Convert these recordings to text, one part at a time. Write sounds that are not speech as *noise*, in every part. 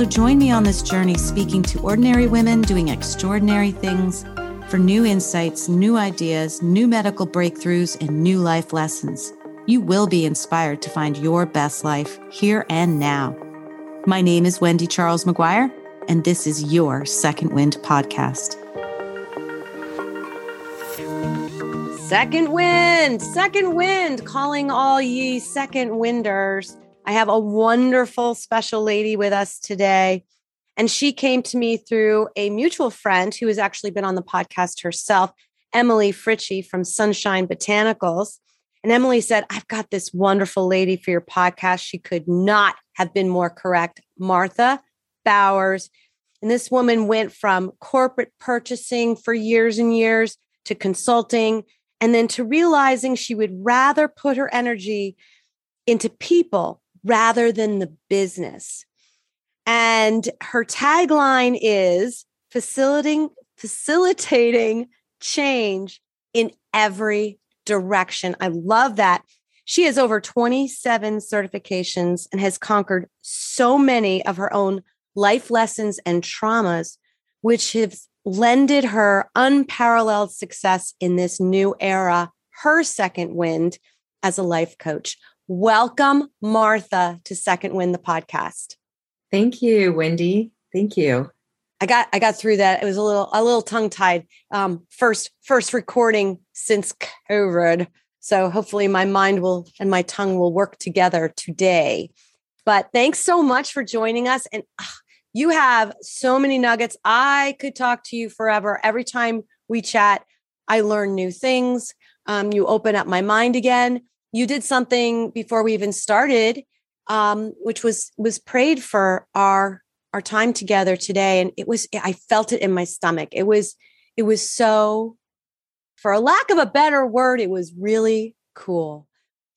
So join me on this journey speaking to ordinary women doing extraordinary things for new insights, new ideas, new medical breakthroughs, and new life lessons. You will be inspired to find your best life here and now. My name is Wendy Charles McGuire, and this is your Second Wind podcast. Second wind, second wind, calling all ye second winders. I have a wonderful special lady with us today. And she came to me through a mutual friend who has actually been on the podcast herself, Emily Fritchie from Sunshine Botanicals. And Emily said, I've got this wonderful lady for your podcast. She could not have been more correct. Martha Bowers. And this woman went from corporate purchasing for years and years to consulting, and then to realizing she would rather put her energy into people rather than the business. And her tagline is facilitating facilitating change in every direction. I love that. She has over 27 certifications and has conquered so many of her own life lessons and traumas, which have lended her unparalleled success in this new era, her second wind as a life coach. Welcome, Martha, to Second Wind the podcast. Thank you, Wendy. Thank you. I got I got through that. It was a little a little tongue tied. Um, first first recording since COVID, so hopefully my mind will and my tongue will work together today. But thanks so much for joining us. And uh, you have so many nuggets. I could talk to you forever. Every time we chat, I learn new things. Um, you open up my mind again you did something before we even started um, which was was prayed for our our time together today. And it was i felt it in my stomach. It was it was so for a lack of a better word it was really cool.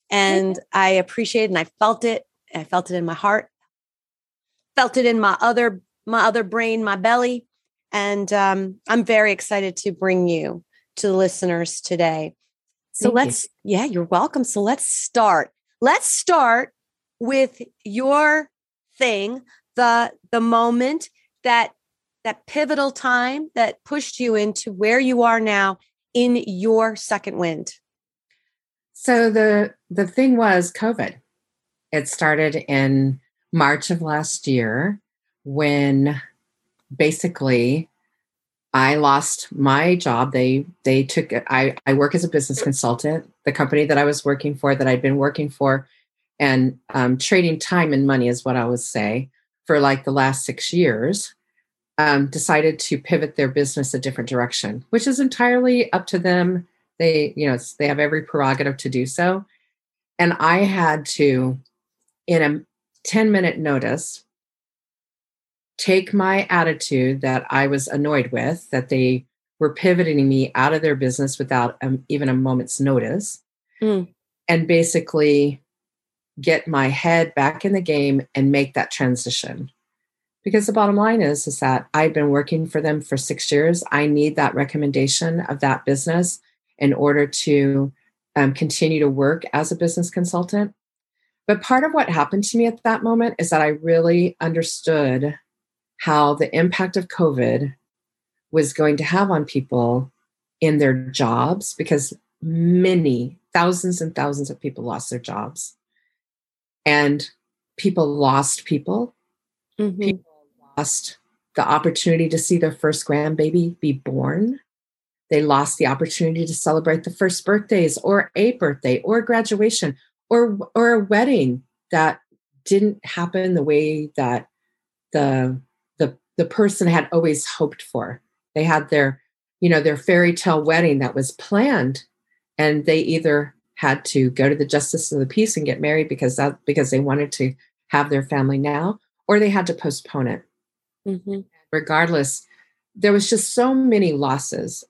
And i appreciated and i felt it. I felt it in my heart. Felt it in my other my other brain my belly. And um, i'm very excited to bring you to the listeners today so Thank let's, you. yeah, you're welcome. So let's start. Let's start with your thing, the the moment that that pivotal time that pushed you into where you are now in your second wind. So the the thing was COVID. It started in March of last year when basically I lost my job. They they took I I work as a business consultant. The company that I was working for, that I'd been working for, and um, trading time and money is what I would say for like the last six years. Um, decided to pivot their business a different direction, which is entirely up to them. They you know they have every prerogative to do so, and I had to, in a ten minute notice, take my attitude that I was annoyed with, that they were pivoting me out of their business without um, even a moment's notice, mm. and basically get my head back in the game and make that transition. Because the bottom line is, is that I've been working for them for six years. I need that recommendation of that business in order to um, continue to work as a business consultant. But part of what happened to me at that moment is that I really understood how the impact of COVID was going to have on people in their jobs because many thousands and thousands of people lost their jobs. And people lost people. Mm-hmm. people lost the opportunity to see their first grandbaby be born. They lost the opportunity to celebrate the first birthdays or a birthday or graduation or or a wedding that didn't happen the way that the the person had always hoped for. They had their, you know, their fairy tale wedding that was planned, and they either had to go to the justice of the peace and get married because that because they wanted to have their family now, or they had to postpone it. Mm-hmm. Regardless, there was just so many losses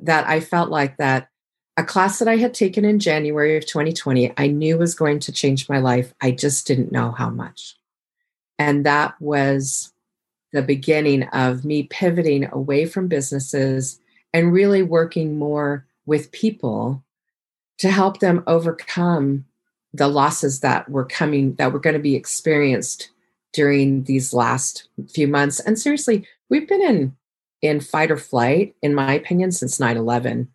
that I felt like that a class that I had taken in January of 2020, I knew was going to change my life. I just didn't know how much. And that was the beginning of me pivoting away from businesses and really working more with people to help them overcome the losses that were coming, that were going to be experienced during these last few months. And seriously, we've been in in fight or flight, in my opinion, since 9-11.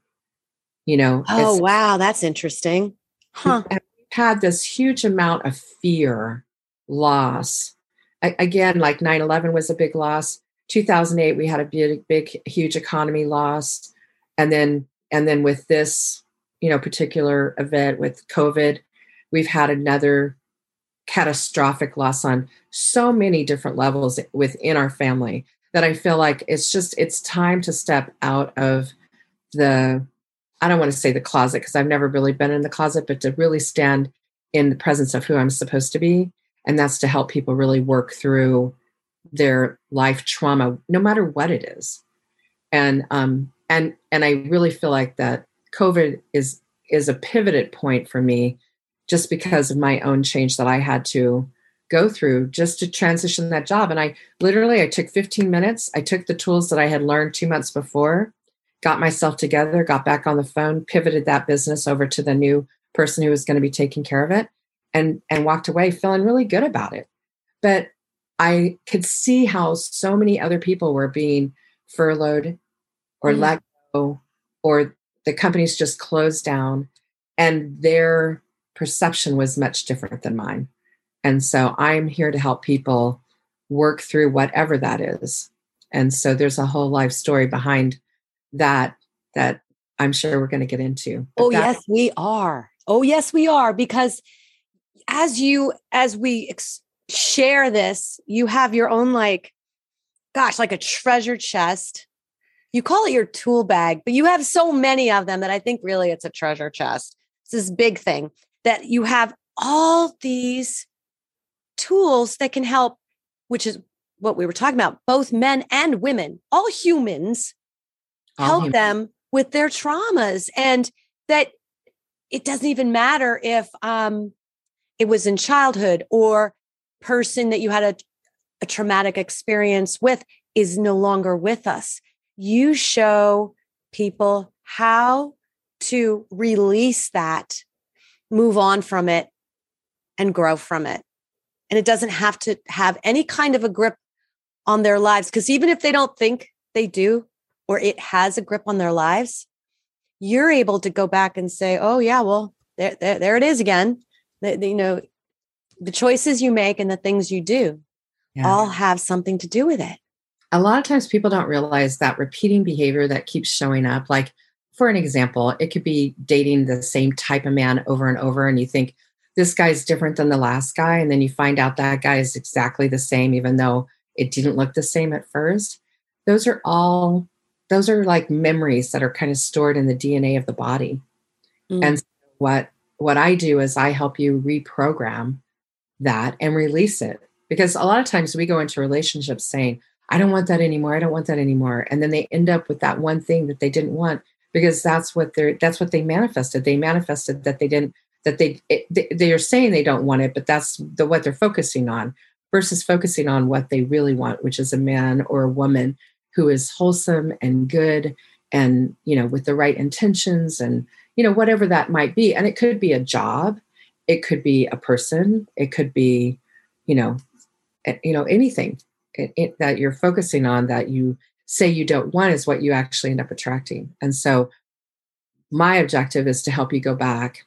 You know, oh wow, that's interesting. Huh. We've had this huge amount of fear, loss. Again, like 9-11 was a big loss. 2008, we had a big, big, huge economy loss. And then and then with this, you know, particular event with COVID, we've had another catastrophic loss on so many different levels within our family that I feel like it's just it's time to step out of the I don't want to say the closet because I've never really been in the closet, but to really stand in the presence of who I'm supposed to be. And that's to help people really work through their life trauma, no matter what it is. And um and and I really feel like that COVID is is a pivoted point for me just because of my own change that I had to go through just to transition that job. And I literally I took 15 minutes. I took the tools that I had learned two months before, got myself together, got back on the phone, pivoted that business over to the new person who was going to be taking care of it, and and walked away feeling really good about it. But I could see how so many other people were being furloughed or mm-hmm. let go, or the companies just closed down, and their perception was much different than mine. And so I'm here to help people work through whatever that is. And so there's a whole life story behind that that I'm sure we're going to get into. But oh that- yes, we are. Oh yes, we are because as you as we ex- share this, you have your own like gosh, like a treasure chest. You call it your tool bag, but you have so many of them that I think really it's a treasure chest. It's this big thing that you have all these tools that can help, which is what we were talking about, both men and women, all humans, all help humans. them with their traumas. And that it doesn't even matter if um, it was in childhood or person that you had a, a traumatic experience with is no longer with us. You show people how to release that, move on from it, and grow from it and it doesn't have to have any kind of a grip on their lives because even if they don't think they do or it has a grip on their lives you're able to go back and say oh yeah well there, there, there it is again the, the, you know the choices you make and the things you do yeah. all have something to do with it a lot of times people don't realize that repeating behavior that keeps showing up like for an example it could be dating the same type of man over and over and you think this guy's different than the last guy and then you find out that guy is exactly the same even though it didn't look the same at first those are all those are like memories that are kind of stored in the dna of the body mm. and what what i do is i help you reprogram that and release it. Because a lot of times we go into relationships saying i don't want that anymore. I don't want that anymore. And then they end up with that one thing that they didn't want because that's what they're that's what they manifested. They manifested that they didn't that they it, they are saying they don't want it, but that's the what they're focusing on versus focusing on what they really want, which is a man or a woman who is wholesome and good and you know with the right intentions and you know whatever that might be. And it could be a job. It could be a person. It could be you know you know anything. It, it, that you're focusing on that you say you don't want is what you actually end up attracting. And so my objective is to help you go back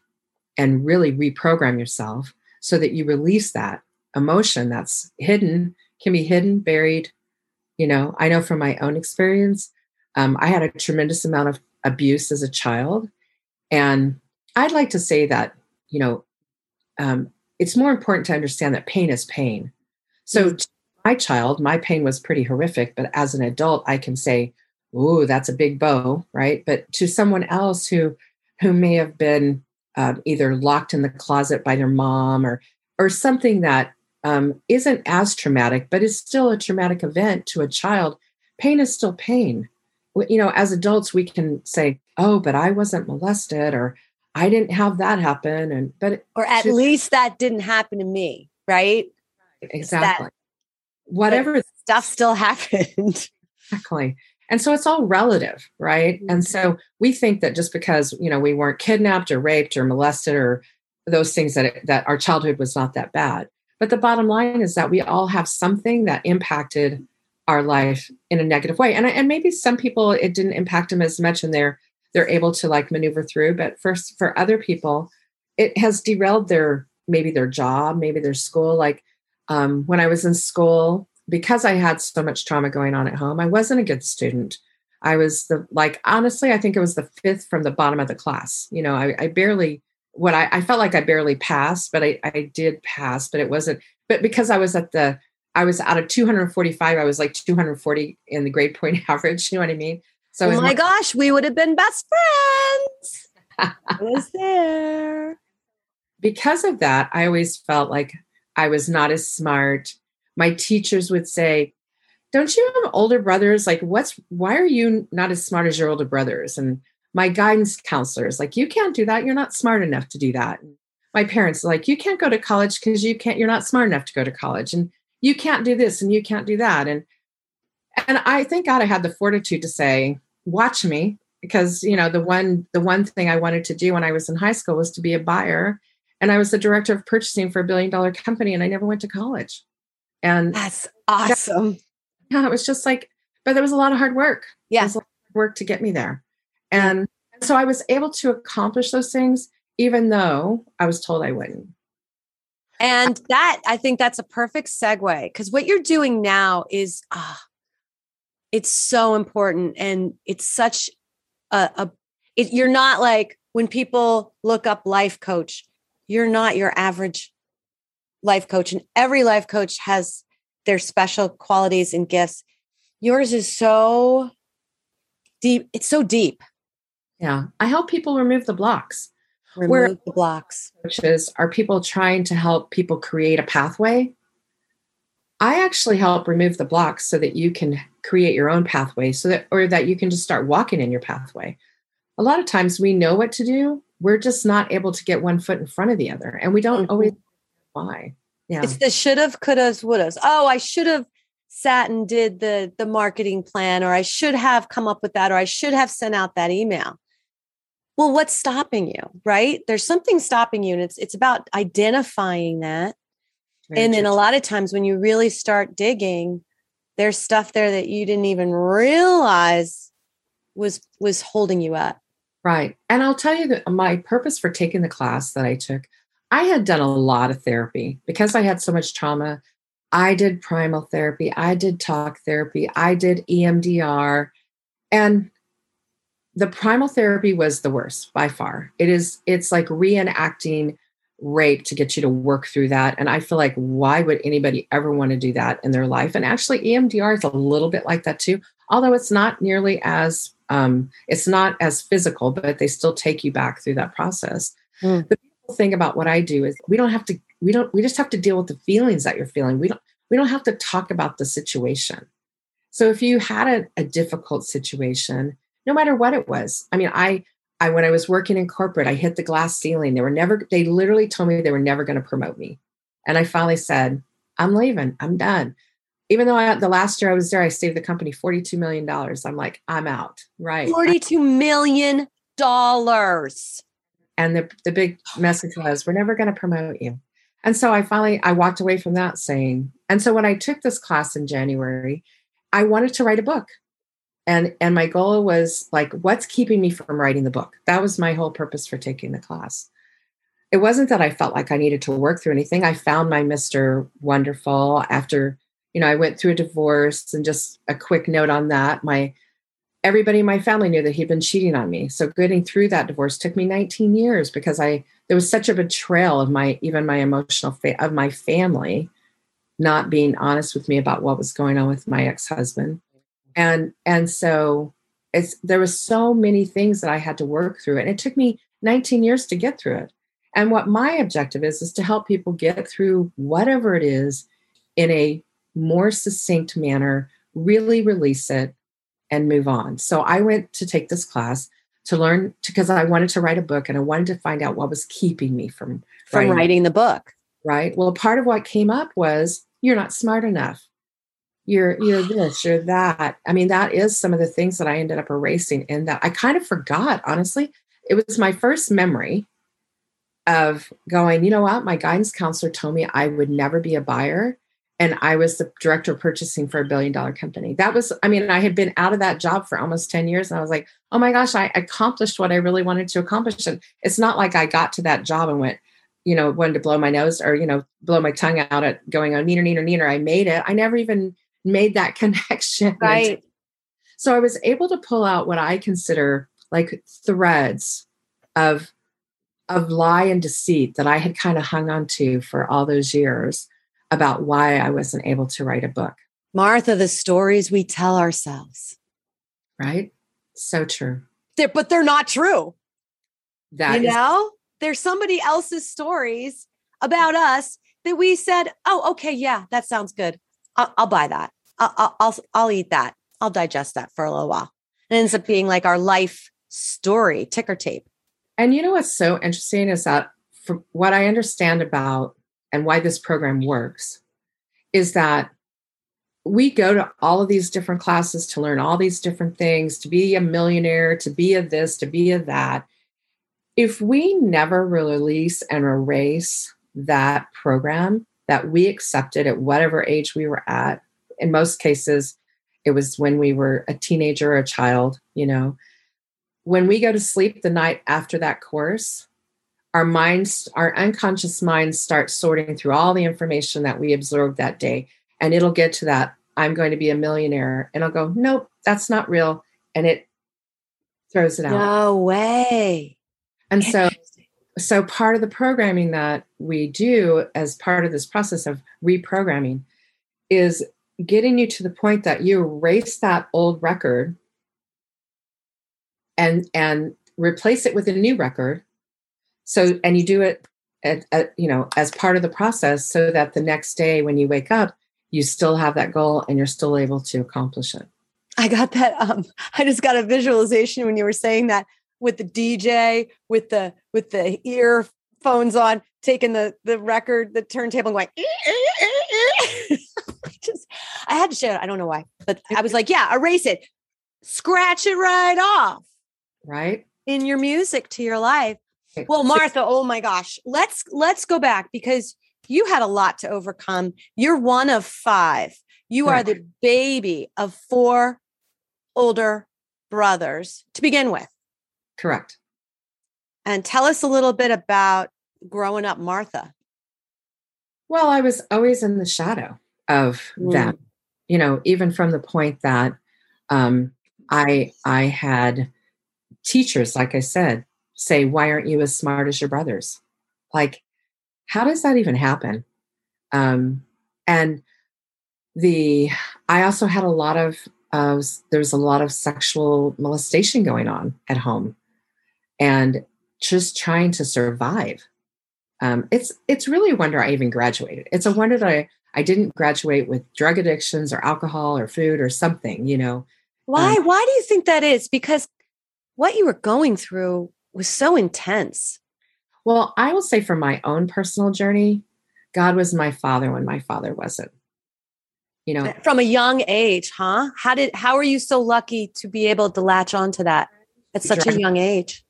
and really reprogram yourself so that you release that emotion that's hidden, can be hidden, buried. You know, I know from my own experience, um, I had a tremendous amount of abuse as a child. And I'd like to say that, you know, um, it's more important to understand that pain is pain. So, mm-hmm. my child, my pain was pretty horrific, but as an adult, I can say, "Ooh, that's a big bow," right? But to someone else who who may have been um, either locked in the closet by their mom or or something that um, not as traumatic, but is still a traumatic event to a child. pain is still pain. You know, as adults, we can say, "Oh, but I wasn't molested," or "I didn't have that happen," and but or at just, least that didn't happen to me, right? Exactly. That, Whatever stuff still *laughs* happened. Exactly. And so it's all relative, right? Mm-hmm. And so we think that just because, you know, we weren't kidnapped or raped or molested or those things that that our childhood was not that bad. But the bottom line is that we all have something that impacted our life in a negative way. And and maybe some people it didn't impact them as much and they're they're able to like maneuver through, but for for other people it has derailed their maybe their job, maybe their school like um, when I was in school, because I had so much trauma going on at home, I wasn't a good student. I was the like honestly, I think it was the fifth from the bottom of the class. You know, I, I barely what I, I, felt like I barely passed, but I, I did pass, but it wasn't. But because I was at the I was out of 245, I was like 240 in the grade point *laughs* average. You know what I mean? So oh my not- gosh, we would have been best friends. *laughs* I was there. Because of that, I always felt like I was not as smart my teachers would say, Don't you have older brothers? Like, what's why are you not as smart as your older brothers? And my guidance counselors, like, you can't do that. You're not smart enough to do that. And my parents, like, you can't go to college because you can't, you're not smart enough to go to college. And you can't do this and you can't do that. And and I thank God I had the fortitude to say, watch me, because you know, the one the one thing I wanted to do when I was in high school was to be a buyer. And I was the director of purchasing for a billion dollar company and I never went to college. And that's awesome. Yeah, it was just like, but there was a lot of hard work. Yeah. work to get me there. And so I was able to accomplish those things, even though I was told I wouldn't. And *laughs* that, I think that's a perfect segue because what you're doing now is, ah, it's so important. And it's such a, a it, you're not like when people look up life coach, you're not your average life coach, and every life coach has their special qualities and gifts. Yours is so deep. It's so deep. Yeah. I help people remove the blocks. Remove Where, the blocks. Which is, are people trying to help people create a pathway? I actually help remove the blocks so that you can create your own pathway so that, or that you can just start walking in your pathway. A lot of times we know what to do. We're just not able to get one foot in front of the other. And we don't mm-hmm. always why. Yeah. It's the should have, could have, would have. Oh, I should have sat and did the the marketing plan, or I should have come up with that, or I should have sent out that email. Well, what's stopping you? Right? There's something stopping you, and it's it's about identifying that. Very and then a lot of times when you really start digging, there's stuff there that you didn't even realize was was holding you up. Right. And I'll tell you that my purpose for taking the class that I took I had done a lot of therapy because I had so much trauma. I did primal therapy, I did talk therapy, I did EMDR. And the primal therapy was the worst by far. It is, it's like reenacting rape to get you to work through that. And I feel like, why would anybody ever want to do that in their life? And actually, EMDR is a little bit like that too, although it's not nearly as, um, it's not as physical, but they still take you back through that process. Mm. The thing about what I do is we don't have to we don't we just have to deal with the feelings that you're feeling. We don't we don't have to talk about the situation. So if you had a, a difficult situation, no matter what it was, I mean, I I when I was working in corporate, I hit the glass ceiling. They were never they literally told me they were never going to promote me. And I finally said, I'm leaving. I'm done. Even though I, the last year I was there, I saved the company $42 million. I'm like, I'm out. Right. $42 million and the, the big message was we're never going to promote you and so i finally i walked away from that saying and so when i took this class in january i wanted to write a book and and my goal was like what's keeping me from writing the book that was my whole purpose for taking the class it wasn't that i felt like i needed to work through anything i found my mr wonderful after you know i went through a divorce and just a quick note on that my everybody in my family knew that he'd been cheating on me. So getting through that divorce took me 19 years because I there was such a betrayal of my even my emotional fa- of my family not being honest with me about what was going on with my ex-husband. And and so it's there was so many things that I had to work through and it took me 19 years to get through it. And what my objective is is to help people get through whatever it is in a more succinct manner really release it and move on. So I went to take this class to learn because I wanted to write a book and I wanted to find out what was keeping me from from writing, writing the book. Right. Well, part of what came up was you're not smart enough. You're you're this, you're that. I mean, that is some of the things that I ended up erasing in that I kind of forgot, honestly. It was my first memory of going, you know what? My guidance counselor told me I would never be a buyer and I was the director of purchasing for a billion dollar company. That was, I mean, I had been out of that job for almost 10 years. And I was like, oh my gosh, I accomplished what I really wanted to accomplish. And it's not like I got to that job and went, you know, wanted to blow my nose or, you know, blow my tongue out at going on neener, neener, neener. I made it. I never even made that *laughs* connection. Right. So I was able to pull out what I consider like threads of of lie and deceit that I had kind of hung on to for all those years about why I wasn't able to write a book. Martha, the stories we tell ourselves. Right? So true. They're, but they're not true. That you is- know, there's somebody else's stories about us that we said, "Oh, okay, yeah, that sounds good. I'll, I'll buy that. I'll, I'll, I'll eat that. I'll digest that for a little while." It ends up being like our life story, ticker tape. And you know what's so interesting is that, from what I understand about and why this program works is that we go to all of these different classes to learn all these different things, to be a millionaire, to be a this, to be a that. If we never release and erase that program that we accepted at whatever age we were at, in most cases, it was when we were a teenager or a child, you know. When we go to sleep the night after that course, our minds, our unconscious minds start sorting through all the information that we absorbed that day. And it'll get to that, I'm going to be a millionaire. And I'll go, nope, that's not real. And it throws it out. No way. And so so part of the programming that we do as part of this process of reprogramming is getting you to the point that you erase that old record and and replace it with a new record so, and you do it at, at, you know as part of the process, so that the next day when you wake up, you still have that goal and you're still able to accomplish it. I got that. Um, I just got a visualization when you were saying that with the DJ, with the with the earphones on, taking the the record, the turntable, and going. just, I had to share it. I don't know why, but I was like, yeah, erase it, scratch it right off, right in your music to your life. Well, Martha, oh my gosh. Let's let's go back because you had a lot to overcome. You're one of 5. You are the baby of four older brothers to begin with. Correct. And tell us a little bit about growing up Martha. Well, I was always in the shadow of mm. them. You know, even from the point that um I I had teachers like I said say, Why aren't you as smart as your brothers? Like, how does that even happen? Um, and the, I also had a lot of, uh, there's a lot of sexual molestation going on at home and just trying to survive. Um, it's it's really a wonder I even graduated. It's a wonder that I, I didn't graduate with drug addictions or alcohol or food or something, you know. Why? Um, why do you think that is? Because what you were going through was so intense. Well, I will say from my own personal journey, God was my father when my father wasn't. You know, from a young age, huh? How did how are you so lucky to be able to latch on to that at such a young age?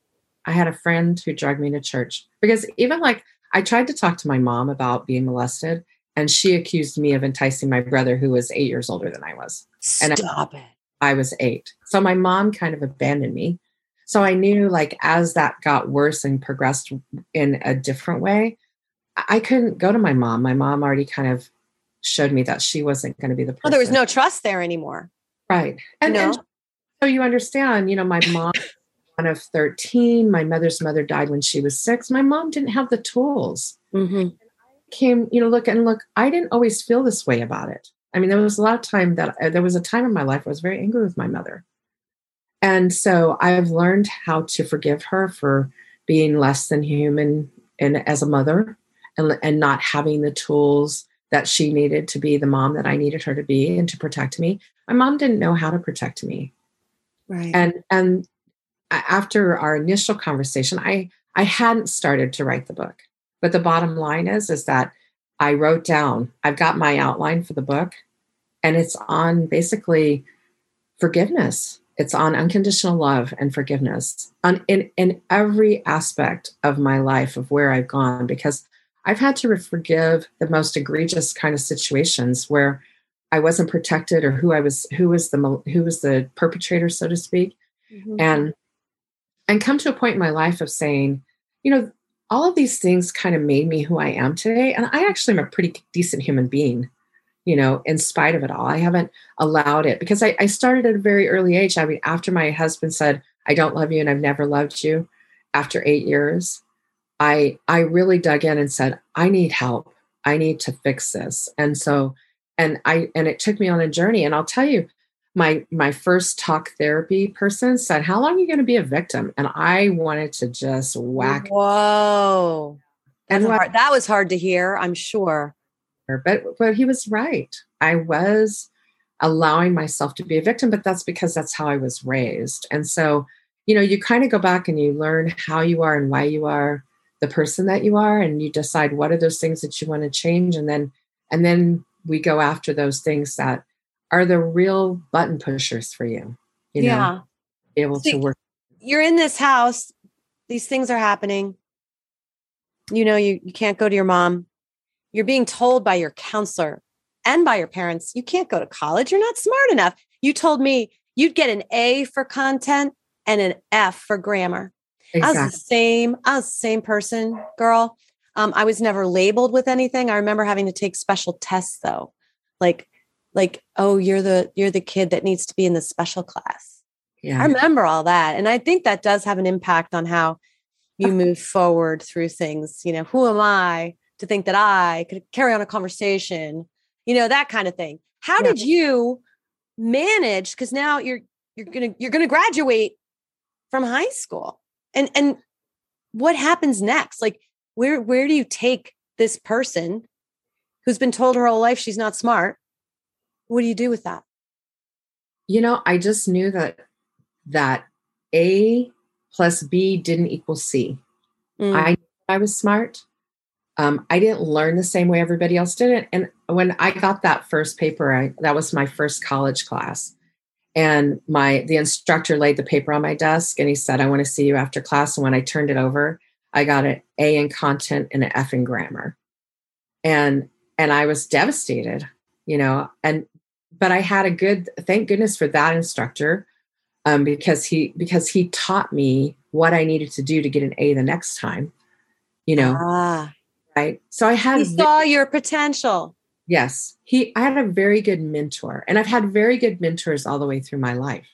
I had a friend who dragged me to church because even like I tried to talk to my mom about being molested, and she accused me of enticing my brother who was eight years older than I was. Stop and I, it. I was eight. So my mom kind of abandoned me. So I knew like as that got worse and progressed in a different way, I couldn't go to my mom. My mom already kind of showed me that she wasn't going to be the person. Well, there was no trust there anymore. Right. And, and so you understand, you know, my mom one of 13, my mother's mother died when she was six. My mom didn't have the tools. Mm-hmm. Came, you know, look and look, I didn't always feel this way about it. I mean, there was a lot of time that uh, there was a time in my life I was very angry with my mother. And so I've learned how to forgive her for being less than human and as a mother and, and not having the tools that she needed to be the mom that I needed her to be and to protect me. My mom didn't know how to protect me. Right. And and after our initial conversation, I I hadn't started to write the book. But the bottom line is is that I wrote down, I've got my outline for the book, and it's on basically forgiveness. It's on unconditional love and forgiveness on in, in every aspect of my life of where I've gone because I've had to forgive the most egregious kind of situations where I wasn't protected or who I was who was the who was the perpetrator so to speak mm-hmm. and and come to a point in my life of saying you know all of these things kind of made me who I am today and I actually am a pretty decent human being you know in spite of it all I haven't allowed it because I, I started at a very early age I mean after my husband said I don't love you and I've never loved you after eight years I I really dug in and said, I need help. I need to fix this. And so and I and it took me on a journey. And I'll tell you, my my first talk therapy person said, How long are you going to be a victim? And I wanted to just whack. Whoa. And hard, that was hard to hear, I'm sure. But but he was right. I was allowing myself to be a victim, but that's because that's how I was raised. And so, you know, you kind of go back and you learn how you are and why you are the person that you are and you decide what are those things that you want to change and then and then we go after those things that are the real button pushers for you you know yeah. be able to work you're in this house these things are happening you know you, you can't go to your mom you're being told by your counselor and by your parents you can't go to college you're not smart enough you told me you'd get an a for content and an f for grammar Exactly. I was the same. I was the same person, girl. Um, I was never labeled with anything. I remember having to take special tests though, like, like, oh, you're the you're the kid that needs to be in the special class. Yeah. I remember all that, and I think that does have an impact on how you *laughs* move forward through things. You know, who am I to think that I could carry on a conversation? You know, that kind of thing. How yeah. did you manage? Because now you're you're gonna you're gonna graduate from high school and and what happens next like where where do you take this person who's been told her whole life she's not smart what do you do with that you know i just knew that that a plus b didn't equal c. Mm. I I was smart um, i didn't learn the same way everybody else did it and when i got that first paper I, that was my first college class and my the instructor laid the paper on my desk and he said i want to see you after class and when i turned it over i got an a in content and an f in grammar and and i was devastated you know and but i had a good thank goodness for that instructor um, because he because he taught me what i needed to do to get an a the next time you know ah. right so i had he saw your potential Yes. He I had a very good mentor and I've had very good mentors all the way through my life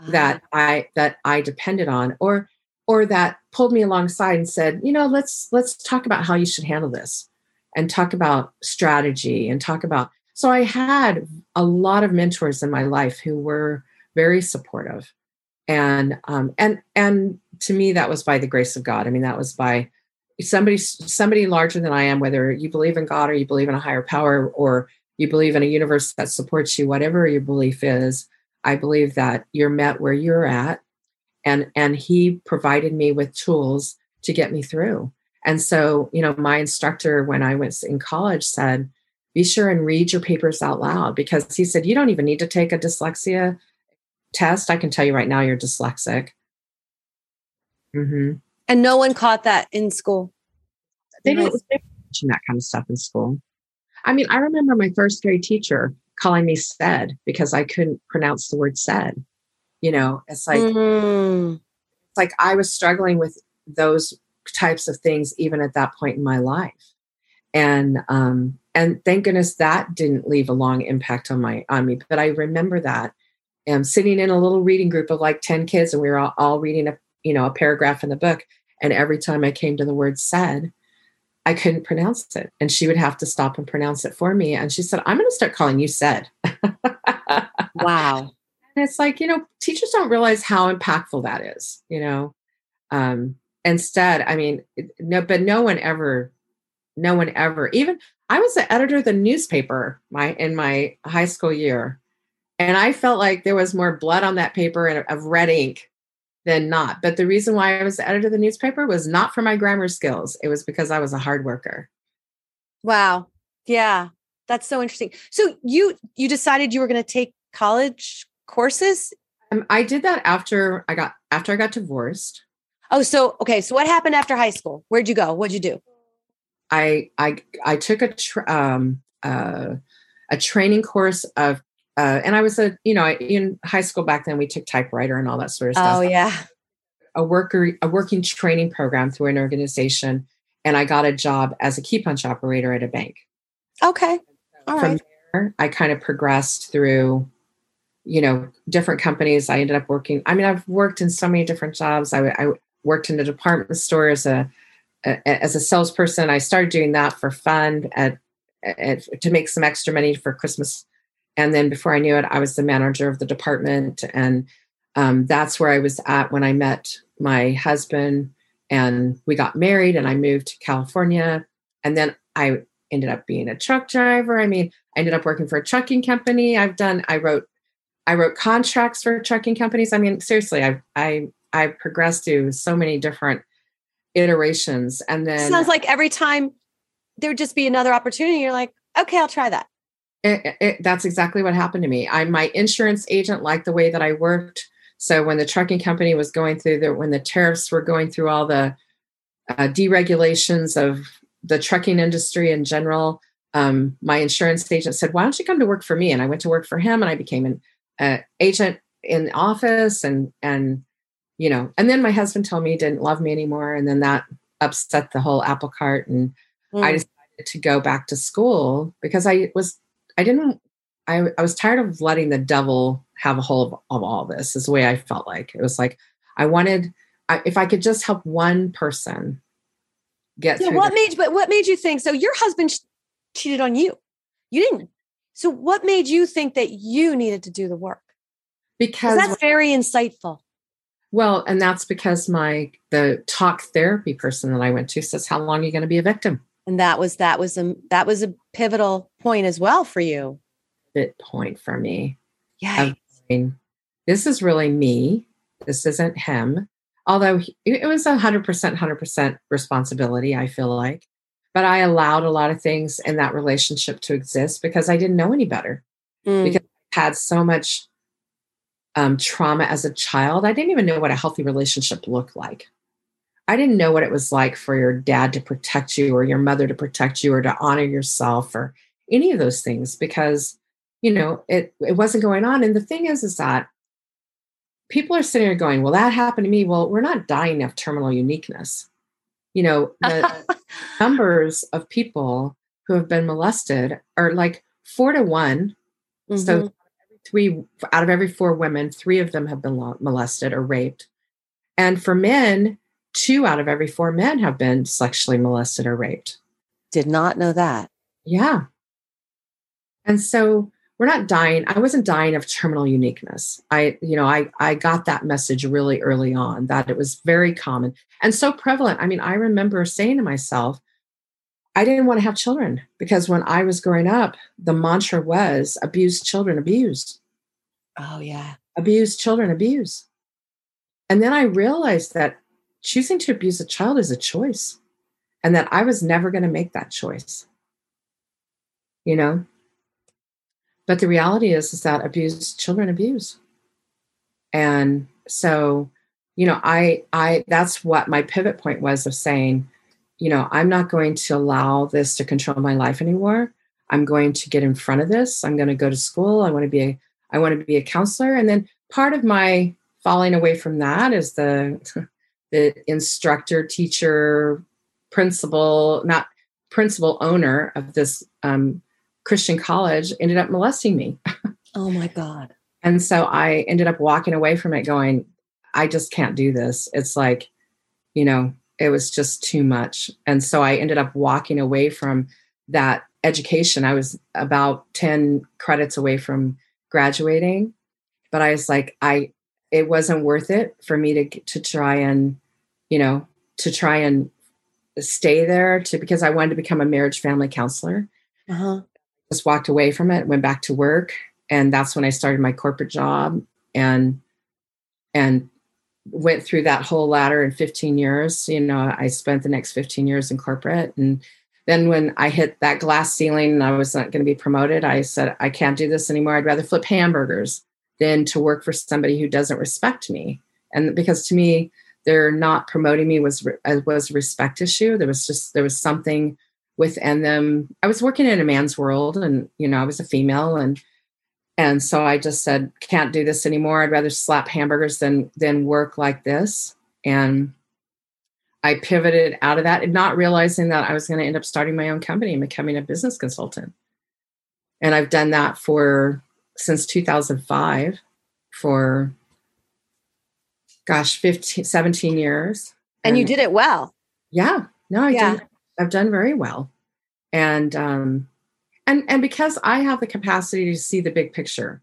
uh-huh. that I that I depended on or or that pulled me alongside and said, "You know, let's let's talk about how you should handle this." And talk about strategy and talk about so I had a lot of mentors in my life who were very supportive. And um and and to me that was by the grace of God. I mean that was by somebody somebody larger than I am, whether you believe in God or you believe in a higher power or you believe in a universe that supports you, whatever your belief is, I believe that you're met where you're at. And and he provided me with tools to get me through. And so, you know, my instructor when I was in college said, be sure and read your papers out loud because he said, you don't even need to take a dyslexia test. I can tell you right now, you're dyslexic. Mm-hmm. And no one caught that in school. They didn't mention that kind of stuff in school. I mean, I remember my first grade teacher calling me said because I couldn't pronounce the word said. You know, it's like mm. it's like I was struggling with those types of things even at that point in my life. And um and thank goodness that didn't leave a long impact on my on me. But I remember that and um, sitting in a little reading group of like 10 kids and we were all, all reading a you know a paragraph in the book. And every time i came to the word said i couldn't pronounce it. And she would have to stop and pronounce it for me. And she said i'm going to start calling you said. *laughs* Wow. And it's like you know teachers don't realize how impactful that is you know? Um instead i mean no but no one ever no one ever even I was the editor of the newspaper my in my high school year. And I felt like there was more blood on that paper and of red ink than not. But the reason why I was the editor of the newspaper was not for my grammar skills. It was because I was a hard worker. Wow. Yeah. That's so interesting. So you you decided you were going to take college courses? Um, I did that after I got after I got divorced. Oh, so okay. So what happened after high school? Where'd you go? What'd you do? I I I took a tra- um, uh, a training course of uh, and I was a you know in high school back then we took typewriter and all that sort of stuff. Oh yeah, a worker a working training program through an organization, and I got a job as a key punch operator at a bank. Okay, all From right. there, I kind of progressed through, you know, different companies. I ended up working. I mean, I've worked in so many different jobs. I, I worked in a department store as a as a salesperson, I started doing that for fun at, at, to make some extra money for Christmas. And then before I knew it, I was the manager of the department. And um, that's where I was at when I met my husband and we got married and I moved to California. And then I ended up being a truck driver. I mean, I ended up working for a trucking company. I've done, I wrote, I wrote contracts for trucking companies. I mean, seriously, I, I, I progressed through so many different iterations and then sounds like every time there would just be another opportunity you're like okay i'll try that. It, it, that's exactly what happened to me. I my insurance agent liked the way that i worked. So when the trucking company was going through the when the tariffs were going through all the uh, deregulations of the trucking industry in general um, my insurance agent said why don't you come to work for me? And i went to work for him and i became an uh, agent in the office and and you know, and then my husband told me he didn't love me anymore. And then that upset the whole apple cart. And mm. I decided to go back to school because I was, I didn't, I, I was tired of letting the devil have a hold of, of all this, is the way I felt like. It was like, I wanted, I, if I could just help one person get yeah. What made, but what made you think, so your husband cheated on you? You didn't. So what made you think that you needed to do the work? Because that's very insightful. Well, and that's because my the talk therapy person that I went to says, "How long are you going to be a victim?" And that was that was a that was a pivotal point as well for you. Bit point for me. Yeah. This is really me. This isn't him. Although it was a hundred percent, hundred percent responsibility. I feel like, but I allowed a lot of things in that relationship to exist because I didn't know any better. Mm. Because I had so much um, trauma as a child, I didn't even know what a healthy relationship looked like. I didn't know what it was like for your dad to protect you or your mother to protect you or to honor yourself or any of those things because you know it it wasn't going on and the thing is is that people are sitting there going well that happened to me well we're not dying of terminal uniqueness you know the *laughs* numbers of people who have been molested are like 4 to one mm-hmm. so three out of every four women, three of them have been molested or raped. And for men, two out of every four men have been sexually molested or raped. Did not know that. Yeah. And so we're not dying. I wasn't dying of terminal uniqueness. I, you know, I I got that message really early on that it was very common and so prevalent. I mean, I remember saying to myself, I didn't want to have children because when I was growing up, the mantra was abused children abuse. Oh, yeah. Abused children abuse. And then I realized that choosing to abuse a child is a choice and that I was never going to make that choice. You know? But the reality is, is that abused children abuse. And so, you know, I, I, that's what my pivot point was of saying, you know, I'm not going to allow this to control my life anymore. I'm going to get in front of this. I'm going to go to school. I want to be a I want to be a counselor. And then part of my falling away from that is the *laughs* the instructor, teacher, principal, not principal owner of this um, Christian college ended up molesting me. oh my God. *laughs* And so I ended up walking away from it going, I just can't do this. It's like, you know, it was just too much. And so I ended up walking away from that education. I was about 10 credits away from graduating, but I was like, I, it wasn't worth it for me to, to try and, you know, to try and stay there to, because I wanted to become a marriage family counselor. Uh-huh. Just walked away from it, went back to work, and that's when I started my corporate job and and went through that whole ladder in 15 years. You know, I spent the next 15 years in corporate and then when I hit that glass ceiling and I was not going to be promoted, I said, I can't do this anymore. I'd rather flip hamburgers than to work for somebody who doesn't respect me. And because to me, they're not promoting me was uh, was a respect issue. There was just there was something within them. I was working in a man's world, and you know I was a female, and and so I just said can't do this anymore. I'd rather slap hamburgers than than work like this. And I pivoted out of that, and not realizing that I was going to end up starting my own company and becoming a business consultant. And I've done that for since 2005 for gosh 15 17 years and, and you did it well yeah no i yeah. did i've done very well and um and and because i have the capacity to see the big picture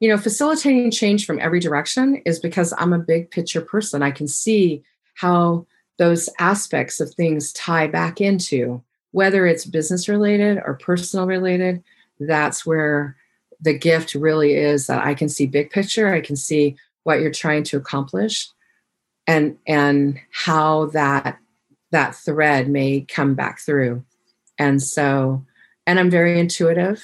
you know facilitating change from every direction is because i'm a big picture person i can see how those aspects of things tie back into whether it's business related or personal related that's where the gift really is that I can see big picture, I can see what you're trying to accomplish and and how that that thread may come back through. And so and I'm very intuitive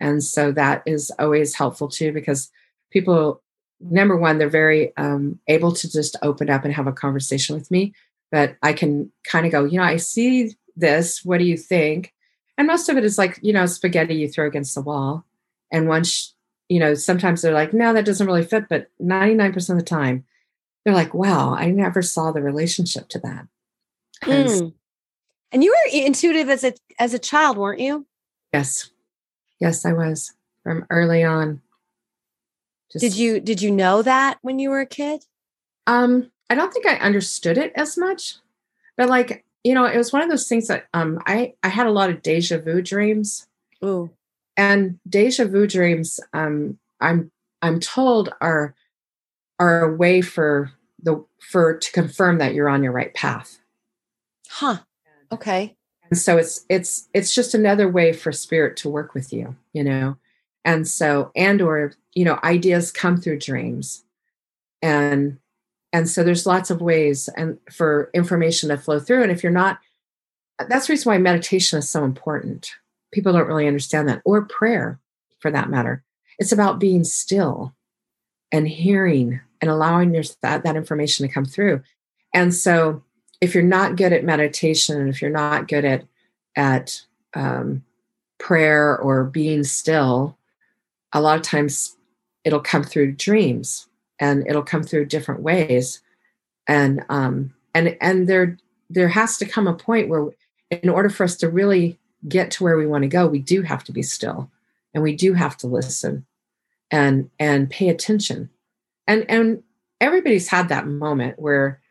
and so that is always helpful too because people number one they're very um, able to just open up and have a conversation with me but i can kind of go you know i see this what do you think and most of it is like you know spaghetti you throw against the wall and once, you know, sometimes they're like, no, that doesn't really fit. But 99% of the time, they're like, wow, I never saw the relationship to that. Mm. And you were intuitive as a as a child, weren't you? Yes. Yes, I was from early on. Just, did you did you know that when you were a kid? Um, I don't think I understood it as much, but like you know, it was one of those things that um, I I had a lot of deja vu dreams. Ooh and deja vu dreams um, i'm i'm told are are a way for the for to confirm that you're on your right path huh okay so it's it's it's just another way for spirit to work with you you know and so and or you know ideas come through dreams and and so there's lots of ways and for information to flow through and if you're not that's the reason why meditation is so important people don't really understand that, or prayer for that matter. It's about being still and hearing and allowing your, that, that information to come through. And so, if you're not good at meditation, if you're not good at at um, prayer or being still, a lot of times it'll come through dreams and it'll come through different ways. And um, and and there there has to come a point where, in order for us to really get to where we want to go, we do have to be still and we do have to listen and and pay attention. And and everybody's had that moment where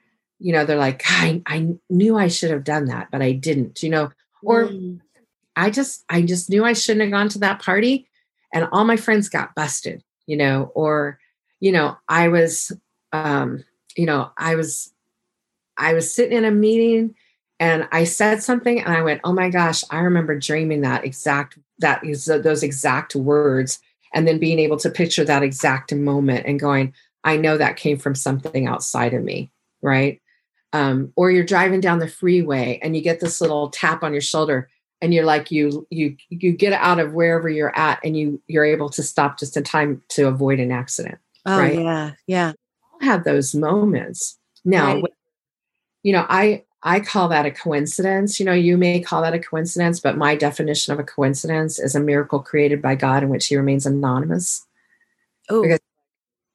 you know they're like I, I knew I should have done that but I didn't, you know, or mm. I just I just knew I shouldn't have gone to that party and all my friends got busted, you know, or you know, I was um you know, I was I was sitting in a meeting and I said something and I went, "Oh my gosh, I remember dreaming that exact that is those exact words and then being able to picture that exact moment and going, I know that came from something outside of me, right? Um, or you're driving down the freeway and you get this little tap on your shoulder and you're like you you you get out of wherever you're at and you you're able to stop just in time to avoid an accident. Oh right? yeah, yeah. Have those moments. Now, right. you know, I I call that a coincidence. You know, you may call that a coincidence, but my definition of a coincidence is a miracle created by God in which he remains anonymous. Oh. Because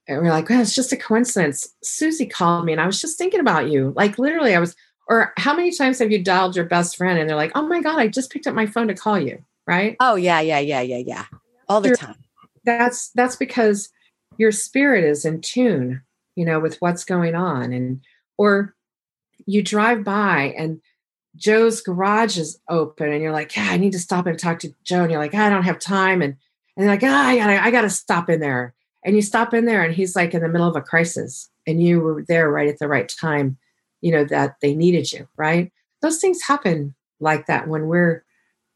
and we're like, well, it's just a coincidence. Susie called me and I was just thinking about you. Like literally, I was, or how many times have you dialed your best friend and they're like, oh my God, I just picked up my phone to call you. Right. Oh, yeah, yeah, yeah, yeah, yeah. All the time. That's that's because your spirit is in tune, you know, with what's going on. And or you drive by and Joe's garage is open and you're like, yeah, I need to stop and talk to Joe. And you're like, I don't have time. And, and like, ah, I gotta, I gotta stop in there. And you stop in there and he's like in the middle of a crisis and you were there right at the right time, you know, that they needed you, right? Those things happen like that when we're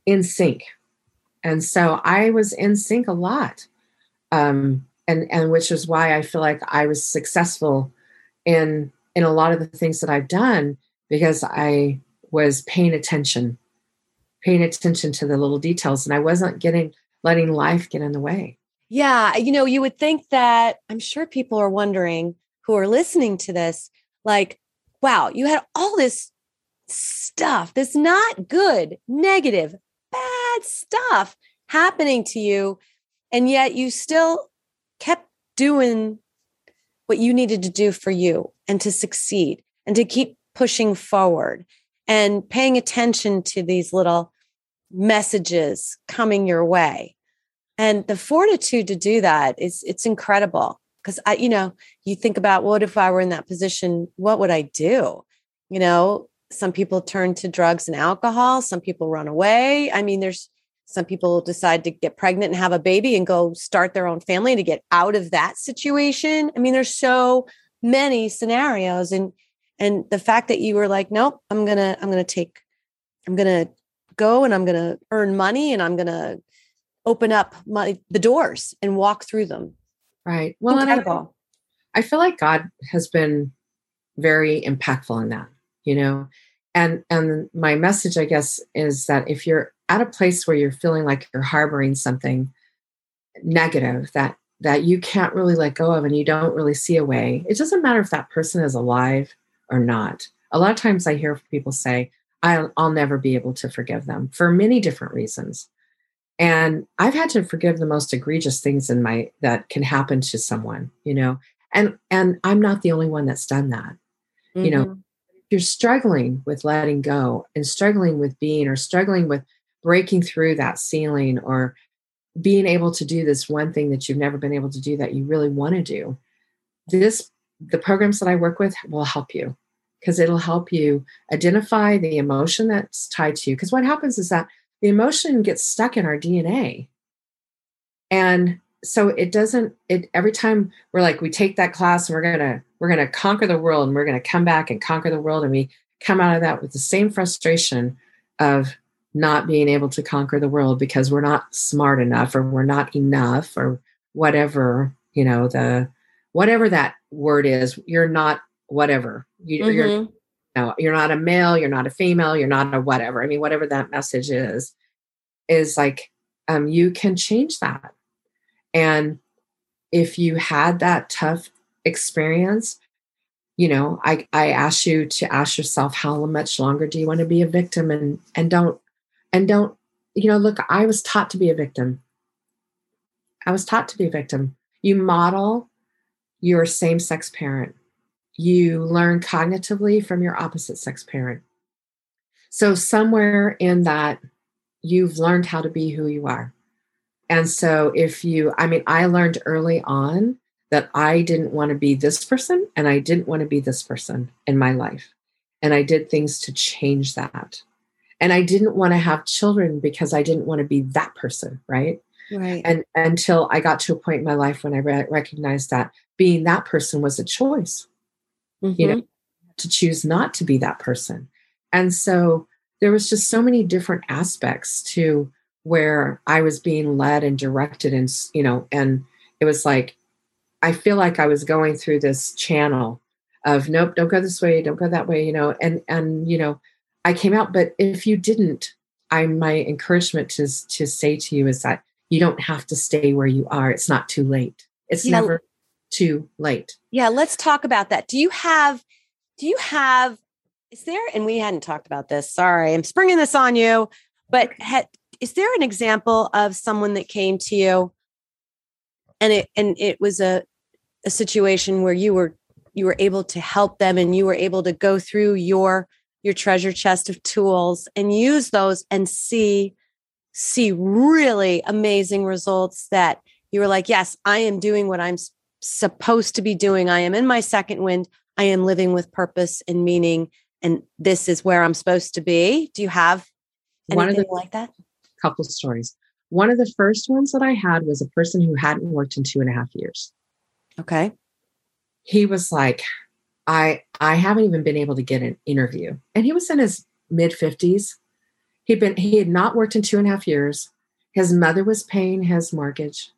in sync. And so I was in sync a lot. Um, and, and which is why I feel like I was successful in in a lot of the things that I've done because I was paying attention, paying attention to the little details, and I wasn't getting letting life get in the way. Yeah, you know, you would think that I'm sure people are wondering who are listening to this, like, wow, you had all this stuff, this not good, negative, bad stuff happening to you. And yet you still kept doing what you needed to do for you and to succeed and to keep pushing forward and paying attention to these little messages coming your way. And the fortitude to do that is it's incredible because I, you know, you think about what if I were in that position, what would I do? You know, some people turn to drugs and alcohol, some people run away. I mean, there's some people decide to get pregnant and have a baby and go start their own family to get out of that situation. I mean, there's so many scenarios and and the fact that you were like, nope, I'm gonna, I'm gonna take, I'm gonna go and I'm gonna earn money and I'm gonna open up my the doors and walk through them. Right. Well, Incredible. I, I feel like God has been very impactful in that you know and and my message i guess is that if you're at a place where you're feeling like you're harboring something negative that that you can't really let go of and you don't really see a way it doesn't matter if that person is alive or not a lot of times i hear people say i'll, I'll never be able to forgive them for many different reasons and i've had to forgive the most egregious things in my that can happen to someone you know? And and i'm not the only one that's done that mm-hmm. you know? Mm-hmm. You're struggling with letting go and struggling with being or struggling with breaking through that ceiling or being able to do this one thing that you've never been able to do that you really want to do this the programs that i work with will help you because it'll help you identify the emotion that's tied to you. Because what happens is that the emotion gets stuck in our dna and so it doesn't it every time we're like we take that class and we're gonna we're gonna conquer the world and we're gonna come back and conquer the world and we come out of that with the same frustration of not being able to conquer the world because we're not smart enough or we're not enough or whatever you know the whatever that word is you're not whatever you, mm-hmm. No, you're not a male you're not a female you're not a whatever i mean whatever that message is is like um, you can change that and if you had that tough experience, you know, I, I ask you to ask yourself how much longer do you want to be a victim and and don't and don't, you know, look, I was taught to be a victim. I was taught to be a victim. You model your same sex parent. You learn cognitively from your opposite sex parent. So, somewhere in that, you've learned how to be who you are. And so, if you, I mean, I learned early on that I didn't want to be this person and I didn't want to be this person in my life. And I did things to change that. And I didn't want to have children because I didn't want to be that person, right? Right. And until I got to a point in my life when I re- recognized that being that person was a choice, mm-hmm. you know, mm-hmm. to choose not to be that person. And so there was just so many different aspects to where I was being led and directed and you know and it was like I feel like I was going through this channel of nope don't go this way don't go that way you know and and you know I came out but if you didn't I my encouragement to to say to you is that you don't have to stay where you are it's not too late it's yeah. never too late yeah let's talk about that. Do you have do you have is there and we hadn't talked about this sorry i'm springing this on you but ha, is there an example of someone that came to you and it and it was a a situation where you were you were able to help them and you were able to go through your your treasure chest of tools and use those and see see really amazing results that you were like yes i am doing what i'm supposed to be doing i am in my second wind i am living with purpose and meaning and this is where i'm supposed to be do you have anything One of the, like that couple stories. One of the first ones that I had was a person who hadn't worked in two and a half years. Okay. He was like, I I haven't even been able to get an interview. And he was in his mid 50s. He'd been he had not worked in two and a half years. His mother was paying his mortgage.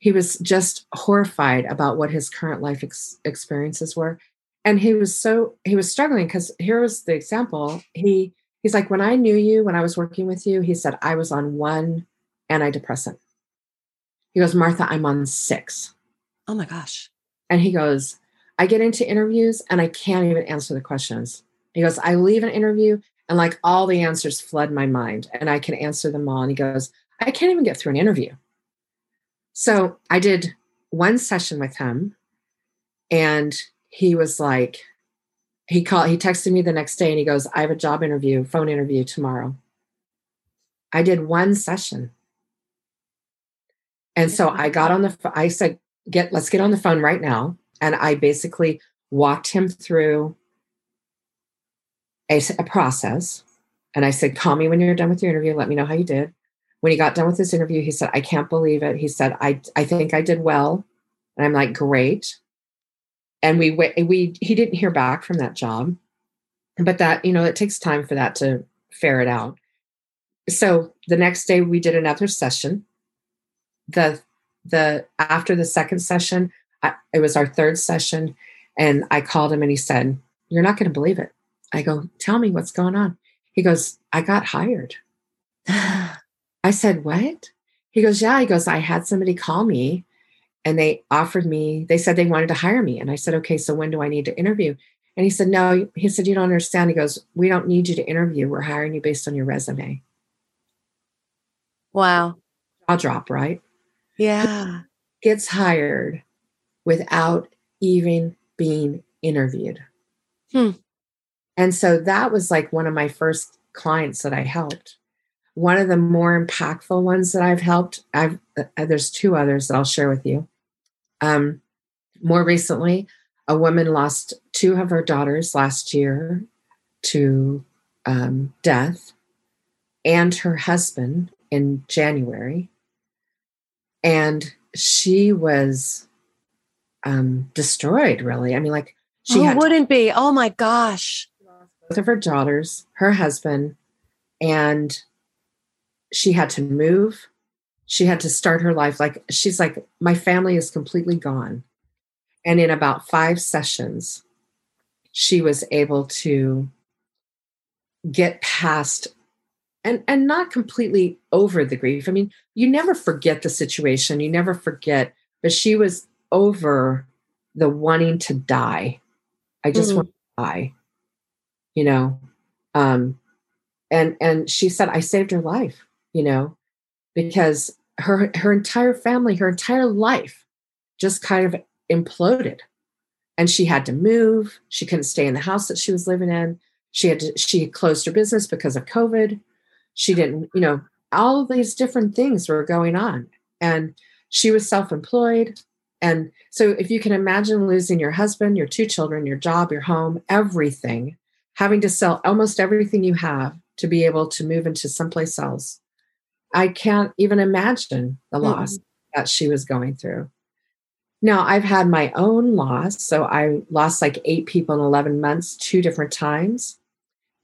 He was just horrified about what his current life ex- experiences were. And he was so, he was struggling because here was the example. He, he's like, when I knew you, when I was working with you, he said, I was on one antidepressant. He goes, Martha, I'm on six. Oh my gosh. And he goes, I get into interviews and I can't even answer the questions. He goes, I leave an interview and like all the answers flood my mind and I can answer them all. And he goes, I can't even get through an interview. So I did one session with him and he was like, he called, he texted me the next day and he goes, I have a job interview, phone interview tomorrow. I did one session. And so I got on the, I said, get, let's get on the phone right now. And I basically walked him through a, a process. And I said, call me when you're done with your interview. Let me know how you did. When he got done with his interview, he said, I can't believe it. He said, I, I think I did well. And I'm like, great. And we, we, he didn't hear back from that job, but that, you know, it takes time for that to ferret out. So the next day we did another session. The, the, after the second session, I, it was our third session. And I called him and he said, You're not going to believe it. I go, Tell me what's going on. He goes, I got hired. *laughs* I said, What? He goes, Yeah. He goes, I had somebody call me and they offered me, they said they wanted to hire me. And I said, Okay, so when do I need to interview? And he said, No, he said, You don't understand. He goes, We don't need you to interview. We're hiring you based on your resume. Wow. Jaw drop, right? Yeah. He *laughs* gets hired without even being interviewed. Hmm. And so that was like one of my first clients that I helped. One of the more impactful ones that I've helped, I've uh, there's two others that I'll share with you. Um, more recently, a woman lost two of her daughters last year to um, death, and her husband in January, and she was um, destroyed. Really, I mean, like she oh, wouldn't be. Oh my gosh! both of her daughters, her husband, and she had to move. She had to start her life like she's like, my family is completely gone. And in about five sessions, she was able to get past and and not completely over the grief. I mean, you never forget the situation, you never forget, but she was over the wanting to die. I just mm-hmm. want to die you know um and and she said i saved her life you know because her her entire family her entire life just kind of imploded. And she had to move. She couldn't stay in the house that she was living in. She had to she closed her business because of covid. She didn't you know all these different things were going on. And she was self-employed. And so if you can imagine losing your husband your two children your job your home everything having to sell almost everything you have to be able to move into someplace else. I can't even imagine the loss mm-hmm. that she was going through. Now, I've had my own loss. So I lost like eight people in 11 months, two different times.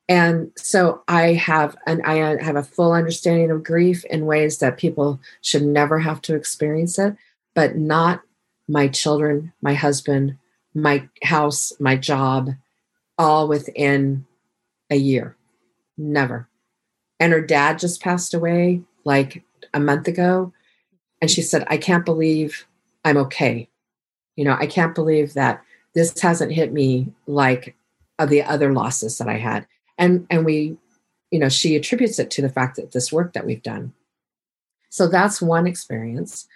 And so I have and I have a full understanding of grief in ways that people should never have to experience it, but not my children, my husband, my house, my job, all within a year. Never. And her dad just passed away like a month ago. And she said, I can't believe I'm okay. You know, I can't believe that this hasn't hit me like uh, the other losses that I had. And and we, you know, she attributes it to the fact that this work that we've done. So that's one experience.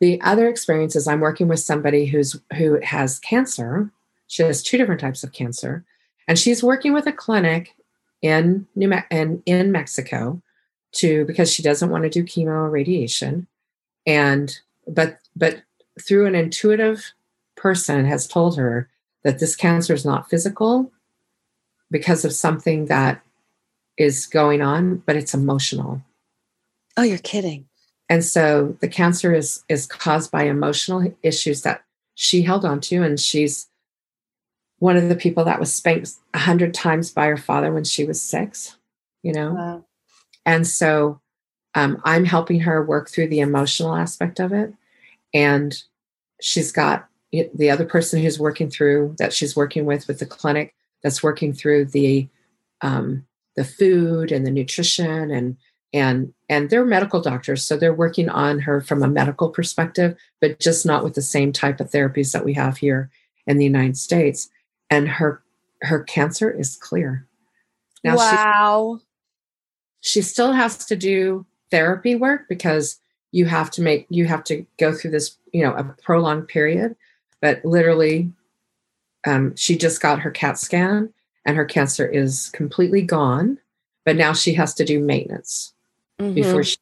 The other experience is I'm working with somebody who's who has cancer. She has two different types of cancer and she's working with a clinic in New Me- in, in Mexico to because she doesn't want to do chemo or radiation and but but through an intuitive person has told her that this cancer is not physical because of something that is going on but it's emotional oh you're kidding and so the cancer is is caused by emotional issues that she held on to and she's one of the people that was spanked a hundred times by her father when she was six, you know? Wow. And so um, I'm helping her work through the emotional aspect of it. And she's got the other person who's working through that she's working with with the clinic that's working through the um, the food and the nutrition and and and they're medical doctors so they're working on her from a medical perspective but just not with the same type of therapies that we have here in the united states. And her her cancer is clear. Now wow she, still has to do therapy work because you have to make you have to go through this you know a prolonged period but literally um, she just got her cat scan and her cancer is completely gone but now she has to do maintenance mm-hmm. before she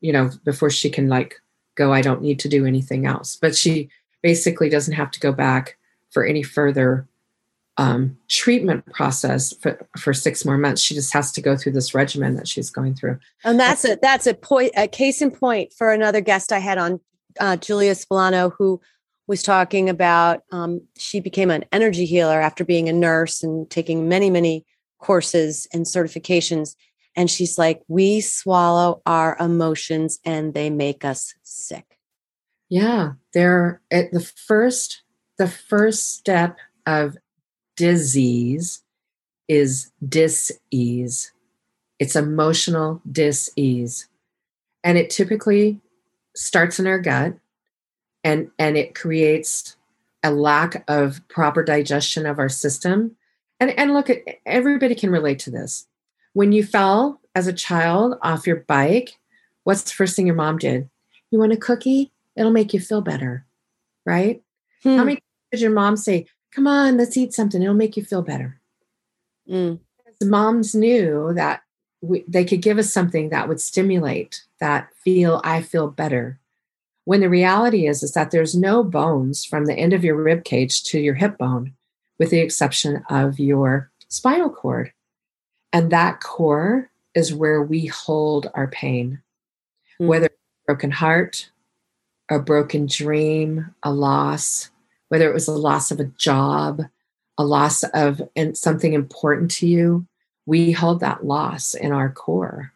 you know before she can like go i don't need to do anything else but she basically doesn't have to go back for any further um, treatment process for, for six more months. She just has to go through this regimen that she's going through. And that's a that's a point a case in point for another guest I had on uh, Julia Spilano, who was talking about um, she became an energy healer after being a nurse and taking many many courses and certifications. And she's like, we swallow our emotions and they make us sick. Yeah, they're at the first the first step of disease is dis-ease. It's emotional dis-ease. And it typically starts in our gut and, and it creates a lack of proper digestion of our system. And, and look at everybody can relate to this. When you fell as a child off your bike, what's the first thing your mom did? You want a cookie? It'll make you feel better, right? Hmm. How many did your mom say, come on, let's eat something. It'll make you feel better. Mm. The moms knew that we, they could give us something that would stimulate that feel, I feel better. When the reality is, is that there's no bones from the end of your rib cage to your hip bone, with the exception of your spinal cord. And that core is where we hold our pain, mm. whether broken heart, a broken dream, a loss, whether it was a loss of a job, a loss of something important to you, we hold that loss in our core.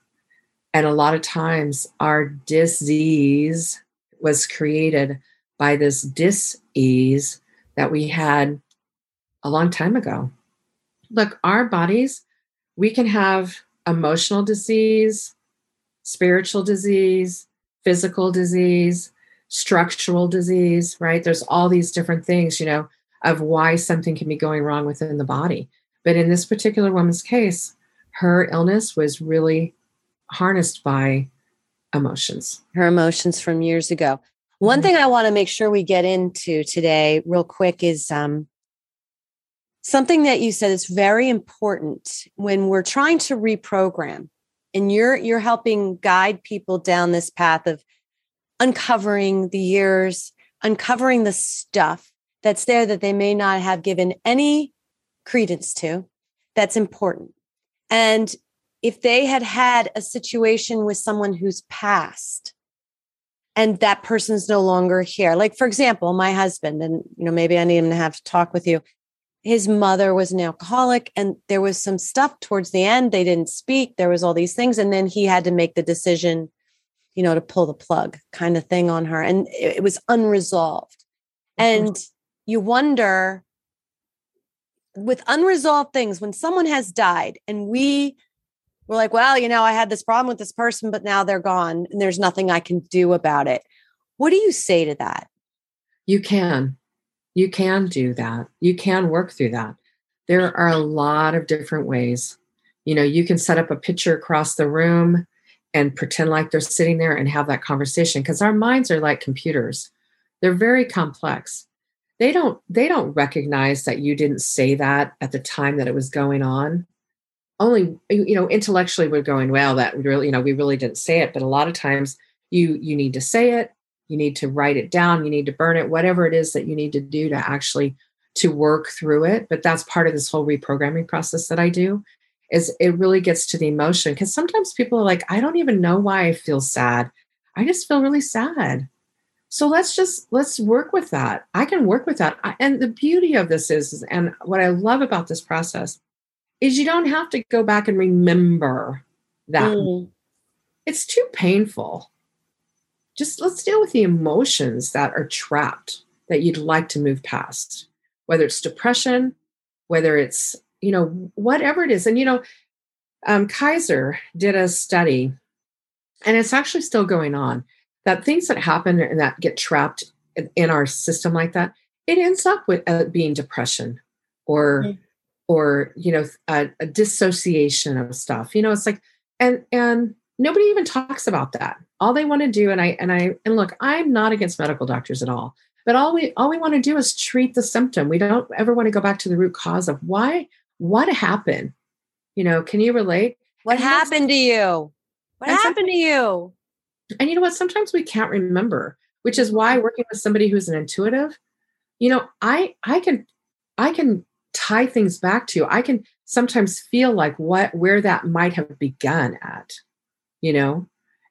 And a lot of times, our disease was created by this dis-ease that we had a long time ago. Look, our bodies, we can have emotional disease, spiritual disease, physical disease, structural disease, right? There's all these different things, you know, of why something can be going wrong within the body. But in this particular woman's case, her illness was really harnessed by emotions. Her emotions from years ago. One mm-hmm. thing I want to make sure we get into today, real quick, is um, something that you said is very important when we're trying to reprogram, and you're you're helping guide people down this path of uncovering the years, uncovering the stuff that's there that they may not have given any credence to that's important. And if they had had a situation with someone who's passed and that person's no longer here, like for example, my husband, and you know, maybe I need him to have to talk with you. His mother was an alcoholic, and there was some stuff towards the end. They didn't speak. There was all these things. And then he had to make the decision you know, to pull the plug kind of thing on her. And it, it was unresolved. Mm-hmm. And you wonder with unresolved things, when someone has died and we were like, well, you know, I had this problem with this person, but now they're gone and there's nothing I can do about it. What do you say to that? You can. You can do that. You can work through that. There are a lot of different ways. You know, you can set up a picture across the room and pretend like they're sitting there and have that conversation because our minds are like computers. They're very complex. They don't they don't recognize that you didn't say that at the time that it was going on. Only you know intellectually we're going well that we really you know we really didn't say it but a lot of times you you need to say it you need to write it down you need to burn it whatever it is that you need to do to actually to work through it. But that's part of this whole reprogramming process that i do is it really gets to the emotion because sometimes people are like i don't even know why i feel sad. I just feel really sad. So let's just let's work with that. I can work with that. And the beauty of this is and what i love about this process is you don't have to go back and remember that. Mm. it's too painful. Just let's deal with the emotions that are trapped that you'd like to move past, whether it's depression, whether it's, you know, whatever it is. And, you know, um, Kaiser did a study, and it's actually still going on, that things that happen and that get trapped in, in our system like that, it ends up with uh, being depression or, mm-hmm. or you know, a, a dissociation of stuff. You know, it's like, and and nobody even talks about that all they want to do and i and i and look i'm not against medical doctors at all but all we all we want to do is treat the symptom we don't ever want to go back to the root cause of why what happened? You know can you relate? What and happened to you? What happened to you? And you know what? Sometimes we can't remember which is why mm-hmm. working with somebody who's an intuitive you know i i can i can tie things back to i can sometimes feel like what where that might have begun at you know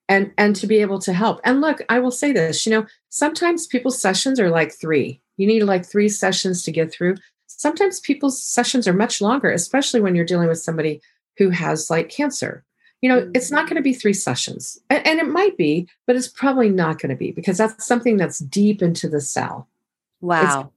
and and to be able to help. And look i will say this you know sometimes people's sessions are like three. You need like three sessions to get through sometimes people's sessions are much longer especially when you're dealing with somebody who has like cancer. You know it's not going to mm. be three sessions and, and, it might be but it's probably not going to be because that's something that's deep into the cell. Wow.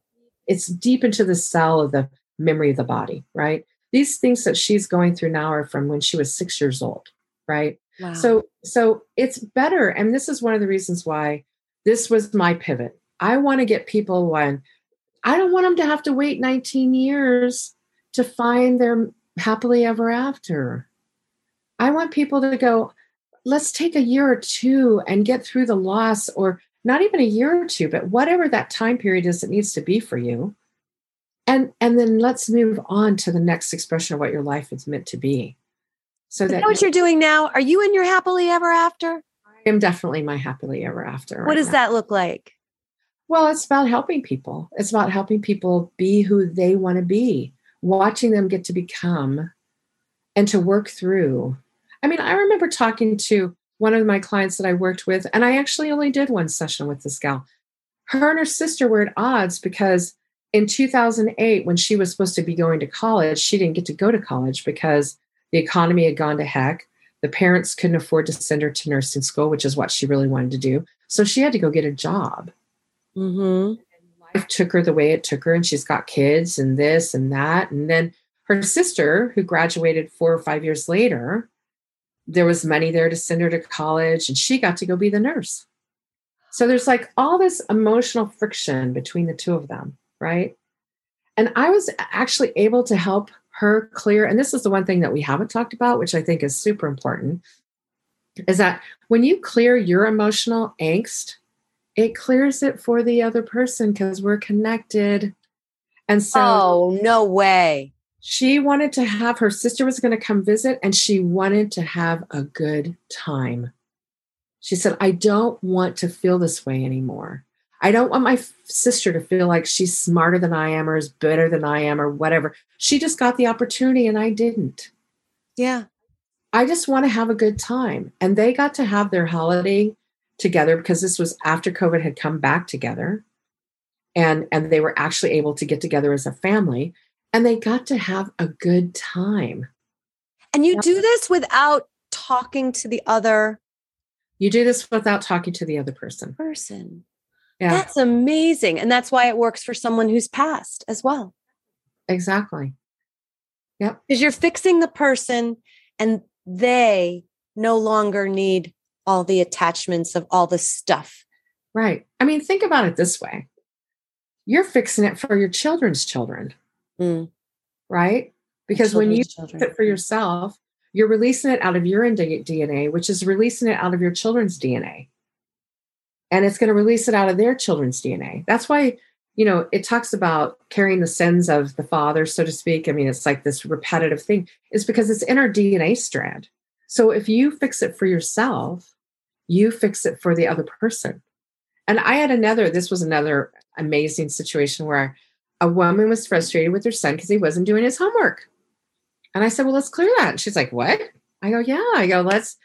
it's, it's deep into the cell of the memory of the body right? These things that she's going through now are from when she was six years old right? Wow. So so it's better and this is one of the reasons why this was my pivot. I want to get people when I don't want them to have to wait 19 years to find their happily ever after. I want people to go let's take a year or two and get through the loss or not even a year or two but whatever that time period is that needs to be for you and and then let's move on to the next expression of what your life is meant to be so that, what you're doing now? Are you in your happily ever after? I am definitely my happily ever after. What right does now. that look like? Well, it's about helping people. It's about helping people be who they want to be, watching them get to become and to work through. I mean, I remember talking to one of my clients that I worked with, and I actually only did one session with this gal. Her and her sister were at odds because in 2008, when she was supposed to be going to college, she didn't get to go to college because the economy had gone to heck. The parents couldn't afford to send her to nursing school, which is what she really wanted to do. So she had to go get a job. Mm-hmm. Life took her the way it took her, and she's got kids and this and that. And then her sister, who graduated four or five years later, there was money there to send her to college, and she got to go be the nurse. So there's like all this emotional friction between the two of them, right? And I was actually able to help her clear and this is the one thing that we haven't talked about which i think is super important is that when you clear your emotional angst it clears it for the other person because we're connected and so oh no way she wanted to have her sister was going to come visit and she wanted to have a good time she said i don't want to feel this way anymore I don't want my sister to feel like she's smarter than I am or is better than I am or whatever. She just got the opportunity and I didn't. Yeah. I just want to have a good time. And they got to have their holiday together because this was after COVID had come back together. And and they were actually able to get together as a family and they got to have a good time. And you do this without talking to the other you do this without talking to the other person. Person. Yeah. That's amazing. And that's why it works for someone who's passed as well. Exactly. Yep. Because you're fixing the person and they no longer need all the attachments of all the stuff. Right. I mean, think about it this way you're fixing it for your children's children. Mm. Right? Because when you fix it for yourself, you're releasing it out of your DNA, which is releasing it out of your children's DNA and it's going to release it out of their children's DNA. That's why, you know, it talks about carrying the sins of the father, so to speak. I mean, it's like this repetitive thing, is because it's in our DNA strand. So if you fix it for yourself, you fix it for the other person. And I had another, this was another amazing situation where a woman was frustrated with her son because he wasn't doing his homework. And I said, Well, let's clear that. And she's like, What? I go, Yeah. I go, Let's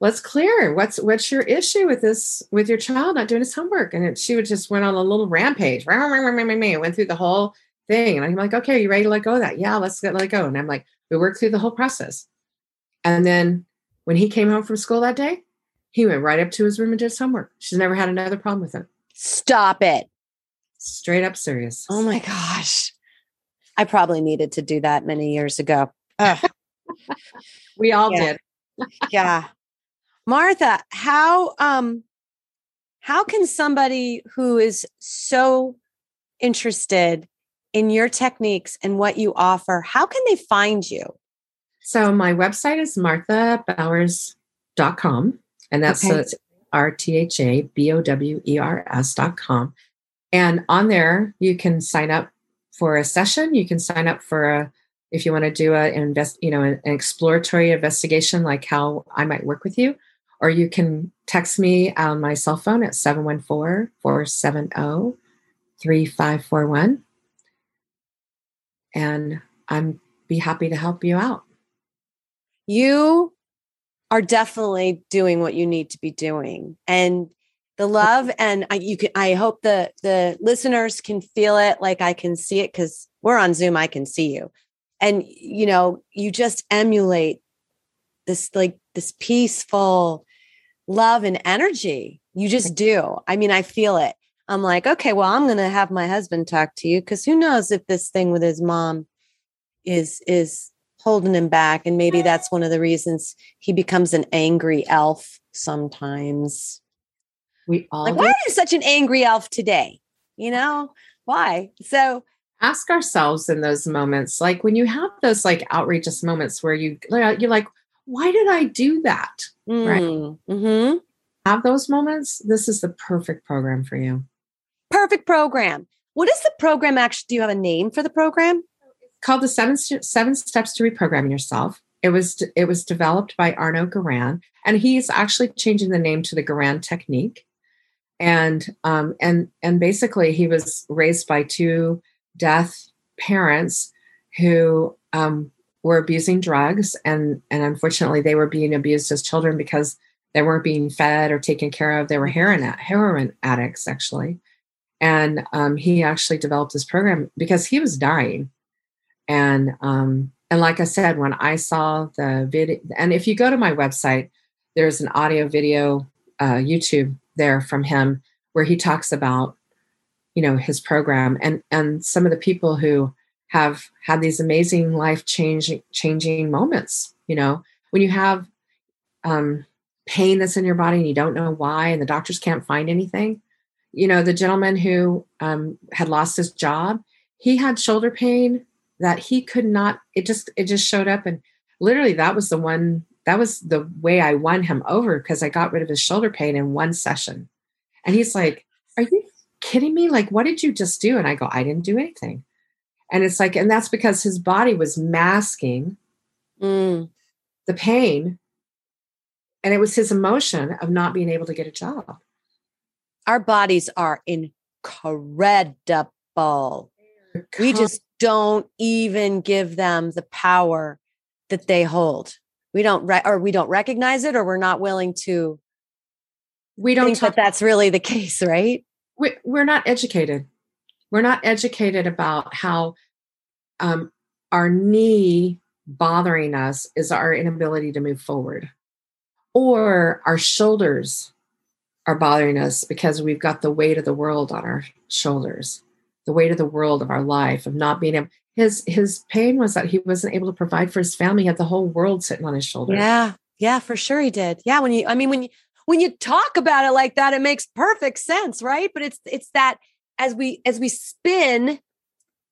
let's clear what's what's your issue with this with your child not doing his homework and it, she would just went on a little rampage went through the whole thing and i'm like okay are you ready to let go of that yeah let's get let go and i'm like we worked through the whole process and then when he came home from school that day He went right up to his room and did his homework. She's never had another problem with it. Stop it. Straight up serious. Oh my gosh. I probably needed to do that many years ago. *laughs* we all Yeah. did. yeah. Martha, how um how can somebody who is so interested in your techniques and what you offer, how can they find you? So my website is marthabowers.com. And that's Okay. R T H A B O W E R S dot com. And on there, you can sign up for a session. You can sign up for a, if you want to do a invest, you know, an, exploratory investigation, like how I might work with you, or you can text me on my cell phone at 714 470 3541. And I'm be happy to help you out. You are definitely doing what you need to be doing. And the love and I, you can I hope the the listeners can feel it like I can see it cuz we're on Zoom I can see you. And you know, you just emulate this like this peaceful love and energy. You just do. I mean, I feel it. I'm like, okay, well, I'm to have my husband talk to you cuz who knows if this thing with his mom is is holding him back and maybe that's one of the reasons he becomes an angry elf sometimes. We all Like, do. why are you such an angry elf today? You know, why? So, ask ourselves in those moments like when you have those like outrageous moments where you you're like why did i do that Right. mm, mhm. have those moments this is the perfect program for you perfect program. What is the program actually? Do you have a name for the program? Called the seven seven steps to reprogramming yourself. It was it was developed by arno garan and he's actually changing the name to the garan technique. And um and and basically he was raised by two deaf parents who um were abusing drugs and and unfortunately they were being abused as children because they weren't being fed or taken care of. They were heroin heroin addicts actually. And um, he actually developed this program because he was dying and um, and like i said when i saw the video and if you go to my website there's an audio video uh, youtube there from him where he talks about you know his program and and some of the people who have had these amazing life changing changing moments you know? When you have um, pain that's in your body and you don't know why and the doctors can't find anything you know the gentleman who um, had lost his job he had shoulder pain that he could not it just it just showed up. And literally that was the one that was the way i won him over because i got rid of his shoulder pain in one session. And he's like are you kidding me? Like what did you just do? And i go i didn't do anything. And it's like and that's because his body was masking Mm, the pain and it was his emotion of not being able to get a job. Our bodies are incredible. We just don't even give them the power that they hold. We don't, re- or we don't recognize it, or we're not willing to we don't think talk that that's really the case, right? we, we're not educated. We're not educated about how um, our knee bothering us is our inability to move forward, or our shoulders are bothering us because we've got the weight of the world on our shoulders, the weight of the world of our life of not being able. His his pain was that he wasn't able to provide for his family. He had the whole world sitting on his shoulders. Yeah, yeah, for sure he did. Yeah, when you, I mean, when you when you talk about it like that, it makes perfect sense, right? But it's it's that as we as we spin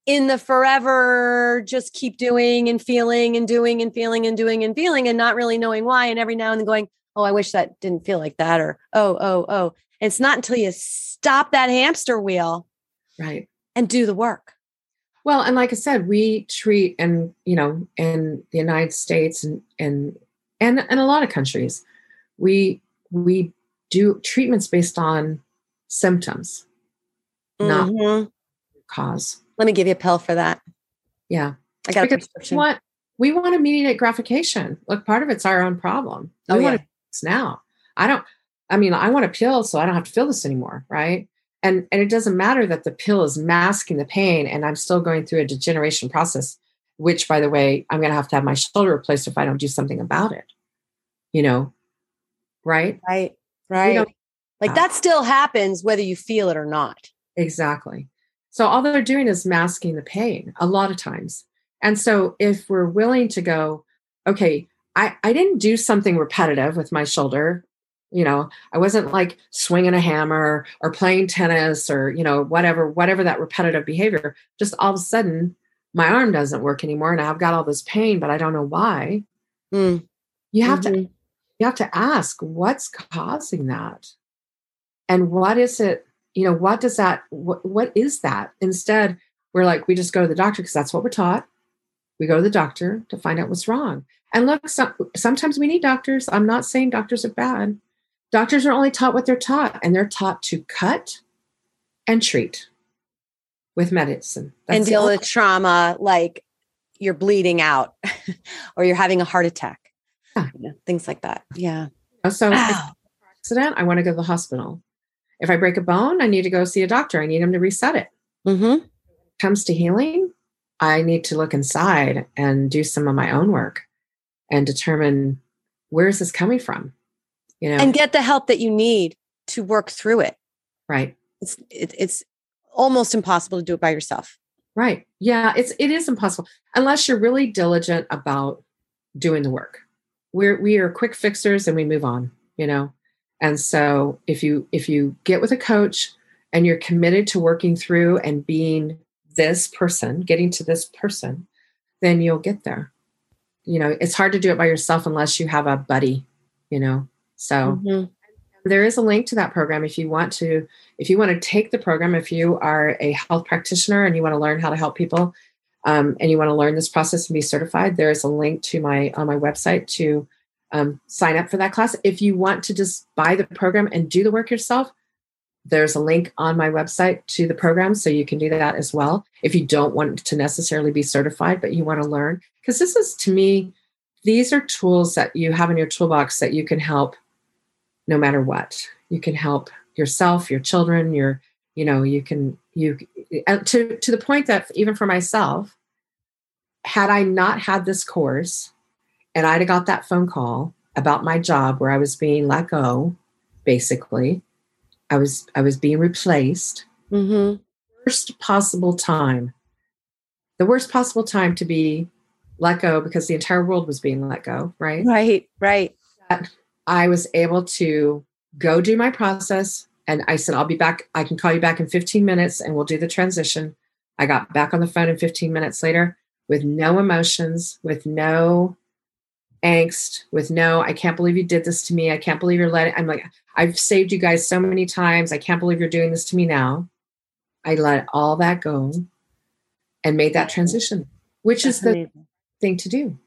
in the forever, just keep doing and feeling and doing and feeling and doing and feeling and not really knowing why, and every now and then going, oh, I wish that didn't feel like that, or oh, oh, oh. And it's not until you stop that hamster wheel Right. And do the work. Well, and like I said, we treat and you know, in the United States and and and and a lot of countries, we we do treatments based on symptoms, not Mhm. cause. Let me give you a pill for that. Yeah. I got a Because we prescription. want we want immediate gratification. Look, part of it's our own problem. We Oh, want it now. I don't I mean, I want a pill so I don't have to feel this anymore, right? And and it doesn't matter that the pill is masking the pain and I'm still going through a degeneration process, which by the way, I'm gonna have to have my shoulder replaced if I don't do something about it. You know, right? Right. Right. Like that still happens whether you feel it or not. Exactly. So all they're doing is masking the pain a lot of times. And so if we're willing to go, okay, I, I didn't do something repetitive with my shoulder. You know, I wasn't like swinging a hammer or playing tennis or, you know, whatever, whatever that repetitive behavior. Just all of a sudden, my arm doesn't work anymore and I've got all this pain, but I don't know why. Mm. You have mm-hmm. to you have to ask what's causing that and what is it you know what does that what, what is that instead we're like we just go to the doctor because that's what we're taught we go to the doctor to find out what's wrong and look some, sometimes we need doctors i'm not saying doctors are bad doctors are only taught what they're taught and they're taught to cut and treat with medicine that's and deal with trauma like you're bleeding out *laughs* or you're having a heart attack yeah. You know, things like that yeah so wow. accident i want to go to the hospital if I break a bone, I need to go see a doctor. I need him to reset it. Mm-hmm. comes to healing, I need to look inside and do some of my own work and determine where is this coming from, you know, and get the help that you need to work through it. Right. It's it, it's almost impossible to do it by yourself. Right. Yeah. It's it is impossible unless you're really diligent about doing the work. We're we are quick fixers and we move on. You know, and so if you if you get with a coach and you're committed to working through and being this person, getting to this person, then you'll get there. You know, it's hard to do it by yourself unless you have a buddy, you know. So mm-hmm. there is a link to that program if you want to if you want to take the program if you are a health practitioner and you want to learn how to help people um, and you want to learn this process and be certified, there is a link to my on my website to um, sign up for that class. If you want to just buy the program and do the work yourself, there's a link on my website to the program, so you can do that as well. If you don't want to necessarily be certified, but you want to learn, because this is to me, these are tools that you have in your toolbox that you can help no matter what. You can help yourself, your children, your, you know, you can, you, to, to the point that even for myself, had I not had this course, and I'd have got that phone call about my job where I was being let go, basically. I was I was being replaced. Mm-hmm. Worst possible time. The worst possible time to be let go because the entire world was being let go, right? Right, right. That I was able to go do my process and I said, I'll be back. I can call you back in 15 minutes and we'll do the transition. I got back on the phone in 15 minutes later with no emotions, with no angst with no i can't believe you did this to me i can't believe you're letting i'm like i've saved you guys so many times i can't believe you're doing this to me now i let all that go and made that transition which That's is the amazing. thing to do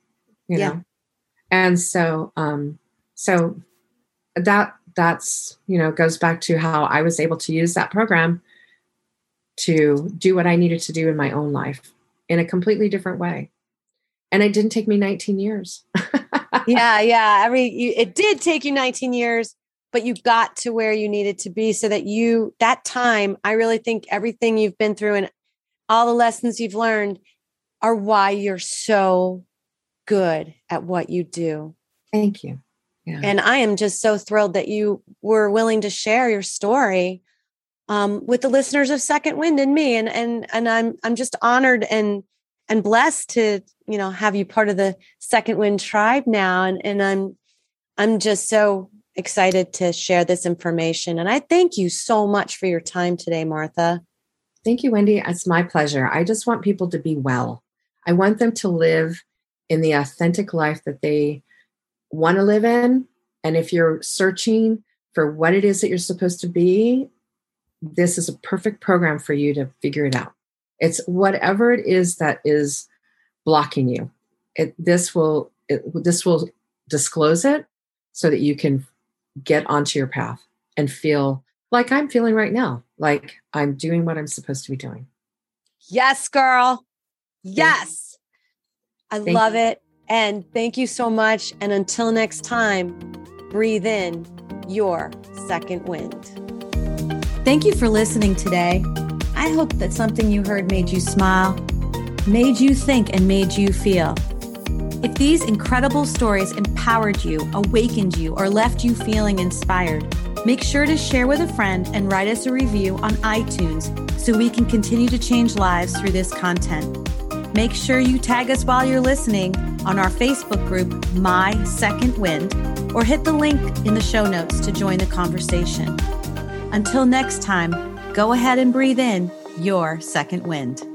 you yeah. know and so um so that that's you know goes back to how i was able to use that program to do what i needed to do in my own life in a completely different way and it didn't take me 19 years *laughs* yeah, yeah. Every you, it did take you 19 years, but you got to where you needed to be so that you that time, I really think everything you've been through and all the lessons you've learned are why you're so good at what you do. Thank you. Yeah. And I am just so thrilled that you were willing to share your story um, with the listeners of Second Wind and me. And and and I'm I'm just honored and and blessed to you know have you part of the second wind tribe now and and i'm i'm just so excited to share this information and i thank you so much for your time today martha thank you wendy it's my pleasure i just want people to be well i want them to live in the authentic life that they want to live in and if you're searching for what it is that you're supposed to be this is a perfect program for you to figure it out it's whatever it is that is blocking you. It, this will it, this will disclose it so that you can get onto your path and feel like I'm feeling right now, like I'm doing what I'm supposed to be doing. Yes, girl. Yes. I thank love you. it. And thank you so much. And until next time, breathe in your second wind. Thank you for listening today. I hope that something you heard made you smile, made you think, and made you feel. If these incredible stories empowered you, awakened you, or left you feeling inspired, make sure to share with a friend and write us a review on iTunes so we can continue to change lives through this content. Make sure you tag us while you're listening on our Facebook group, My Second Wind, or hit the link in the show notes to join the conversation. Until next time, go ahead and breathe in your second wind.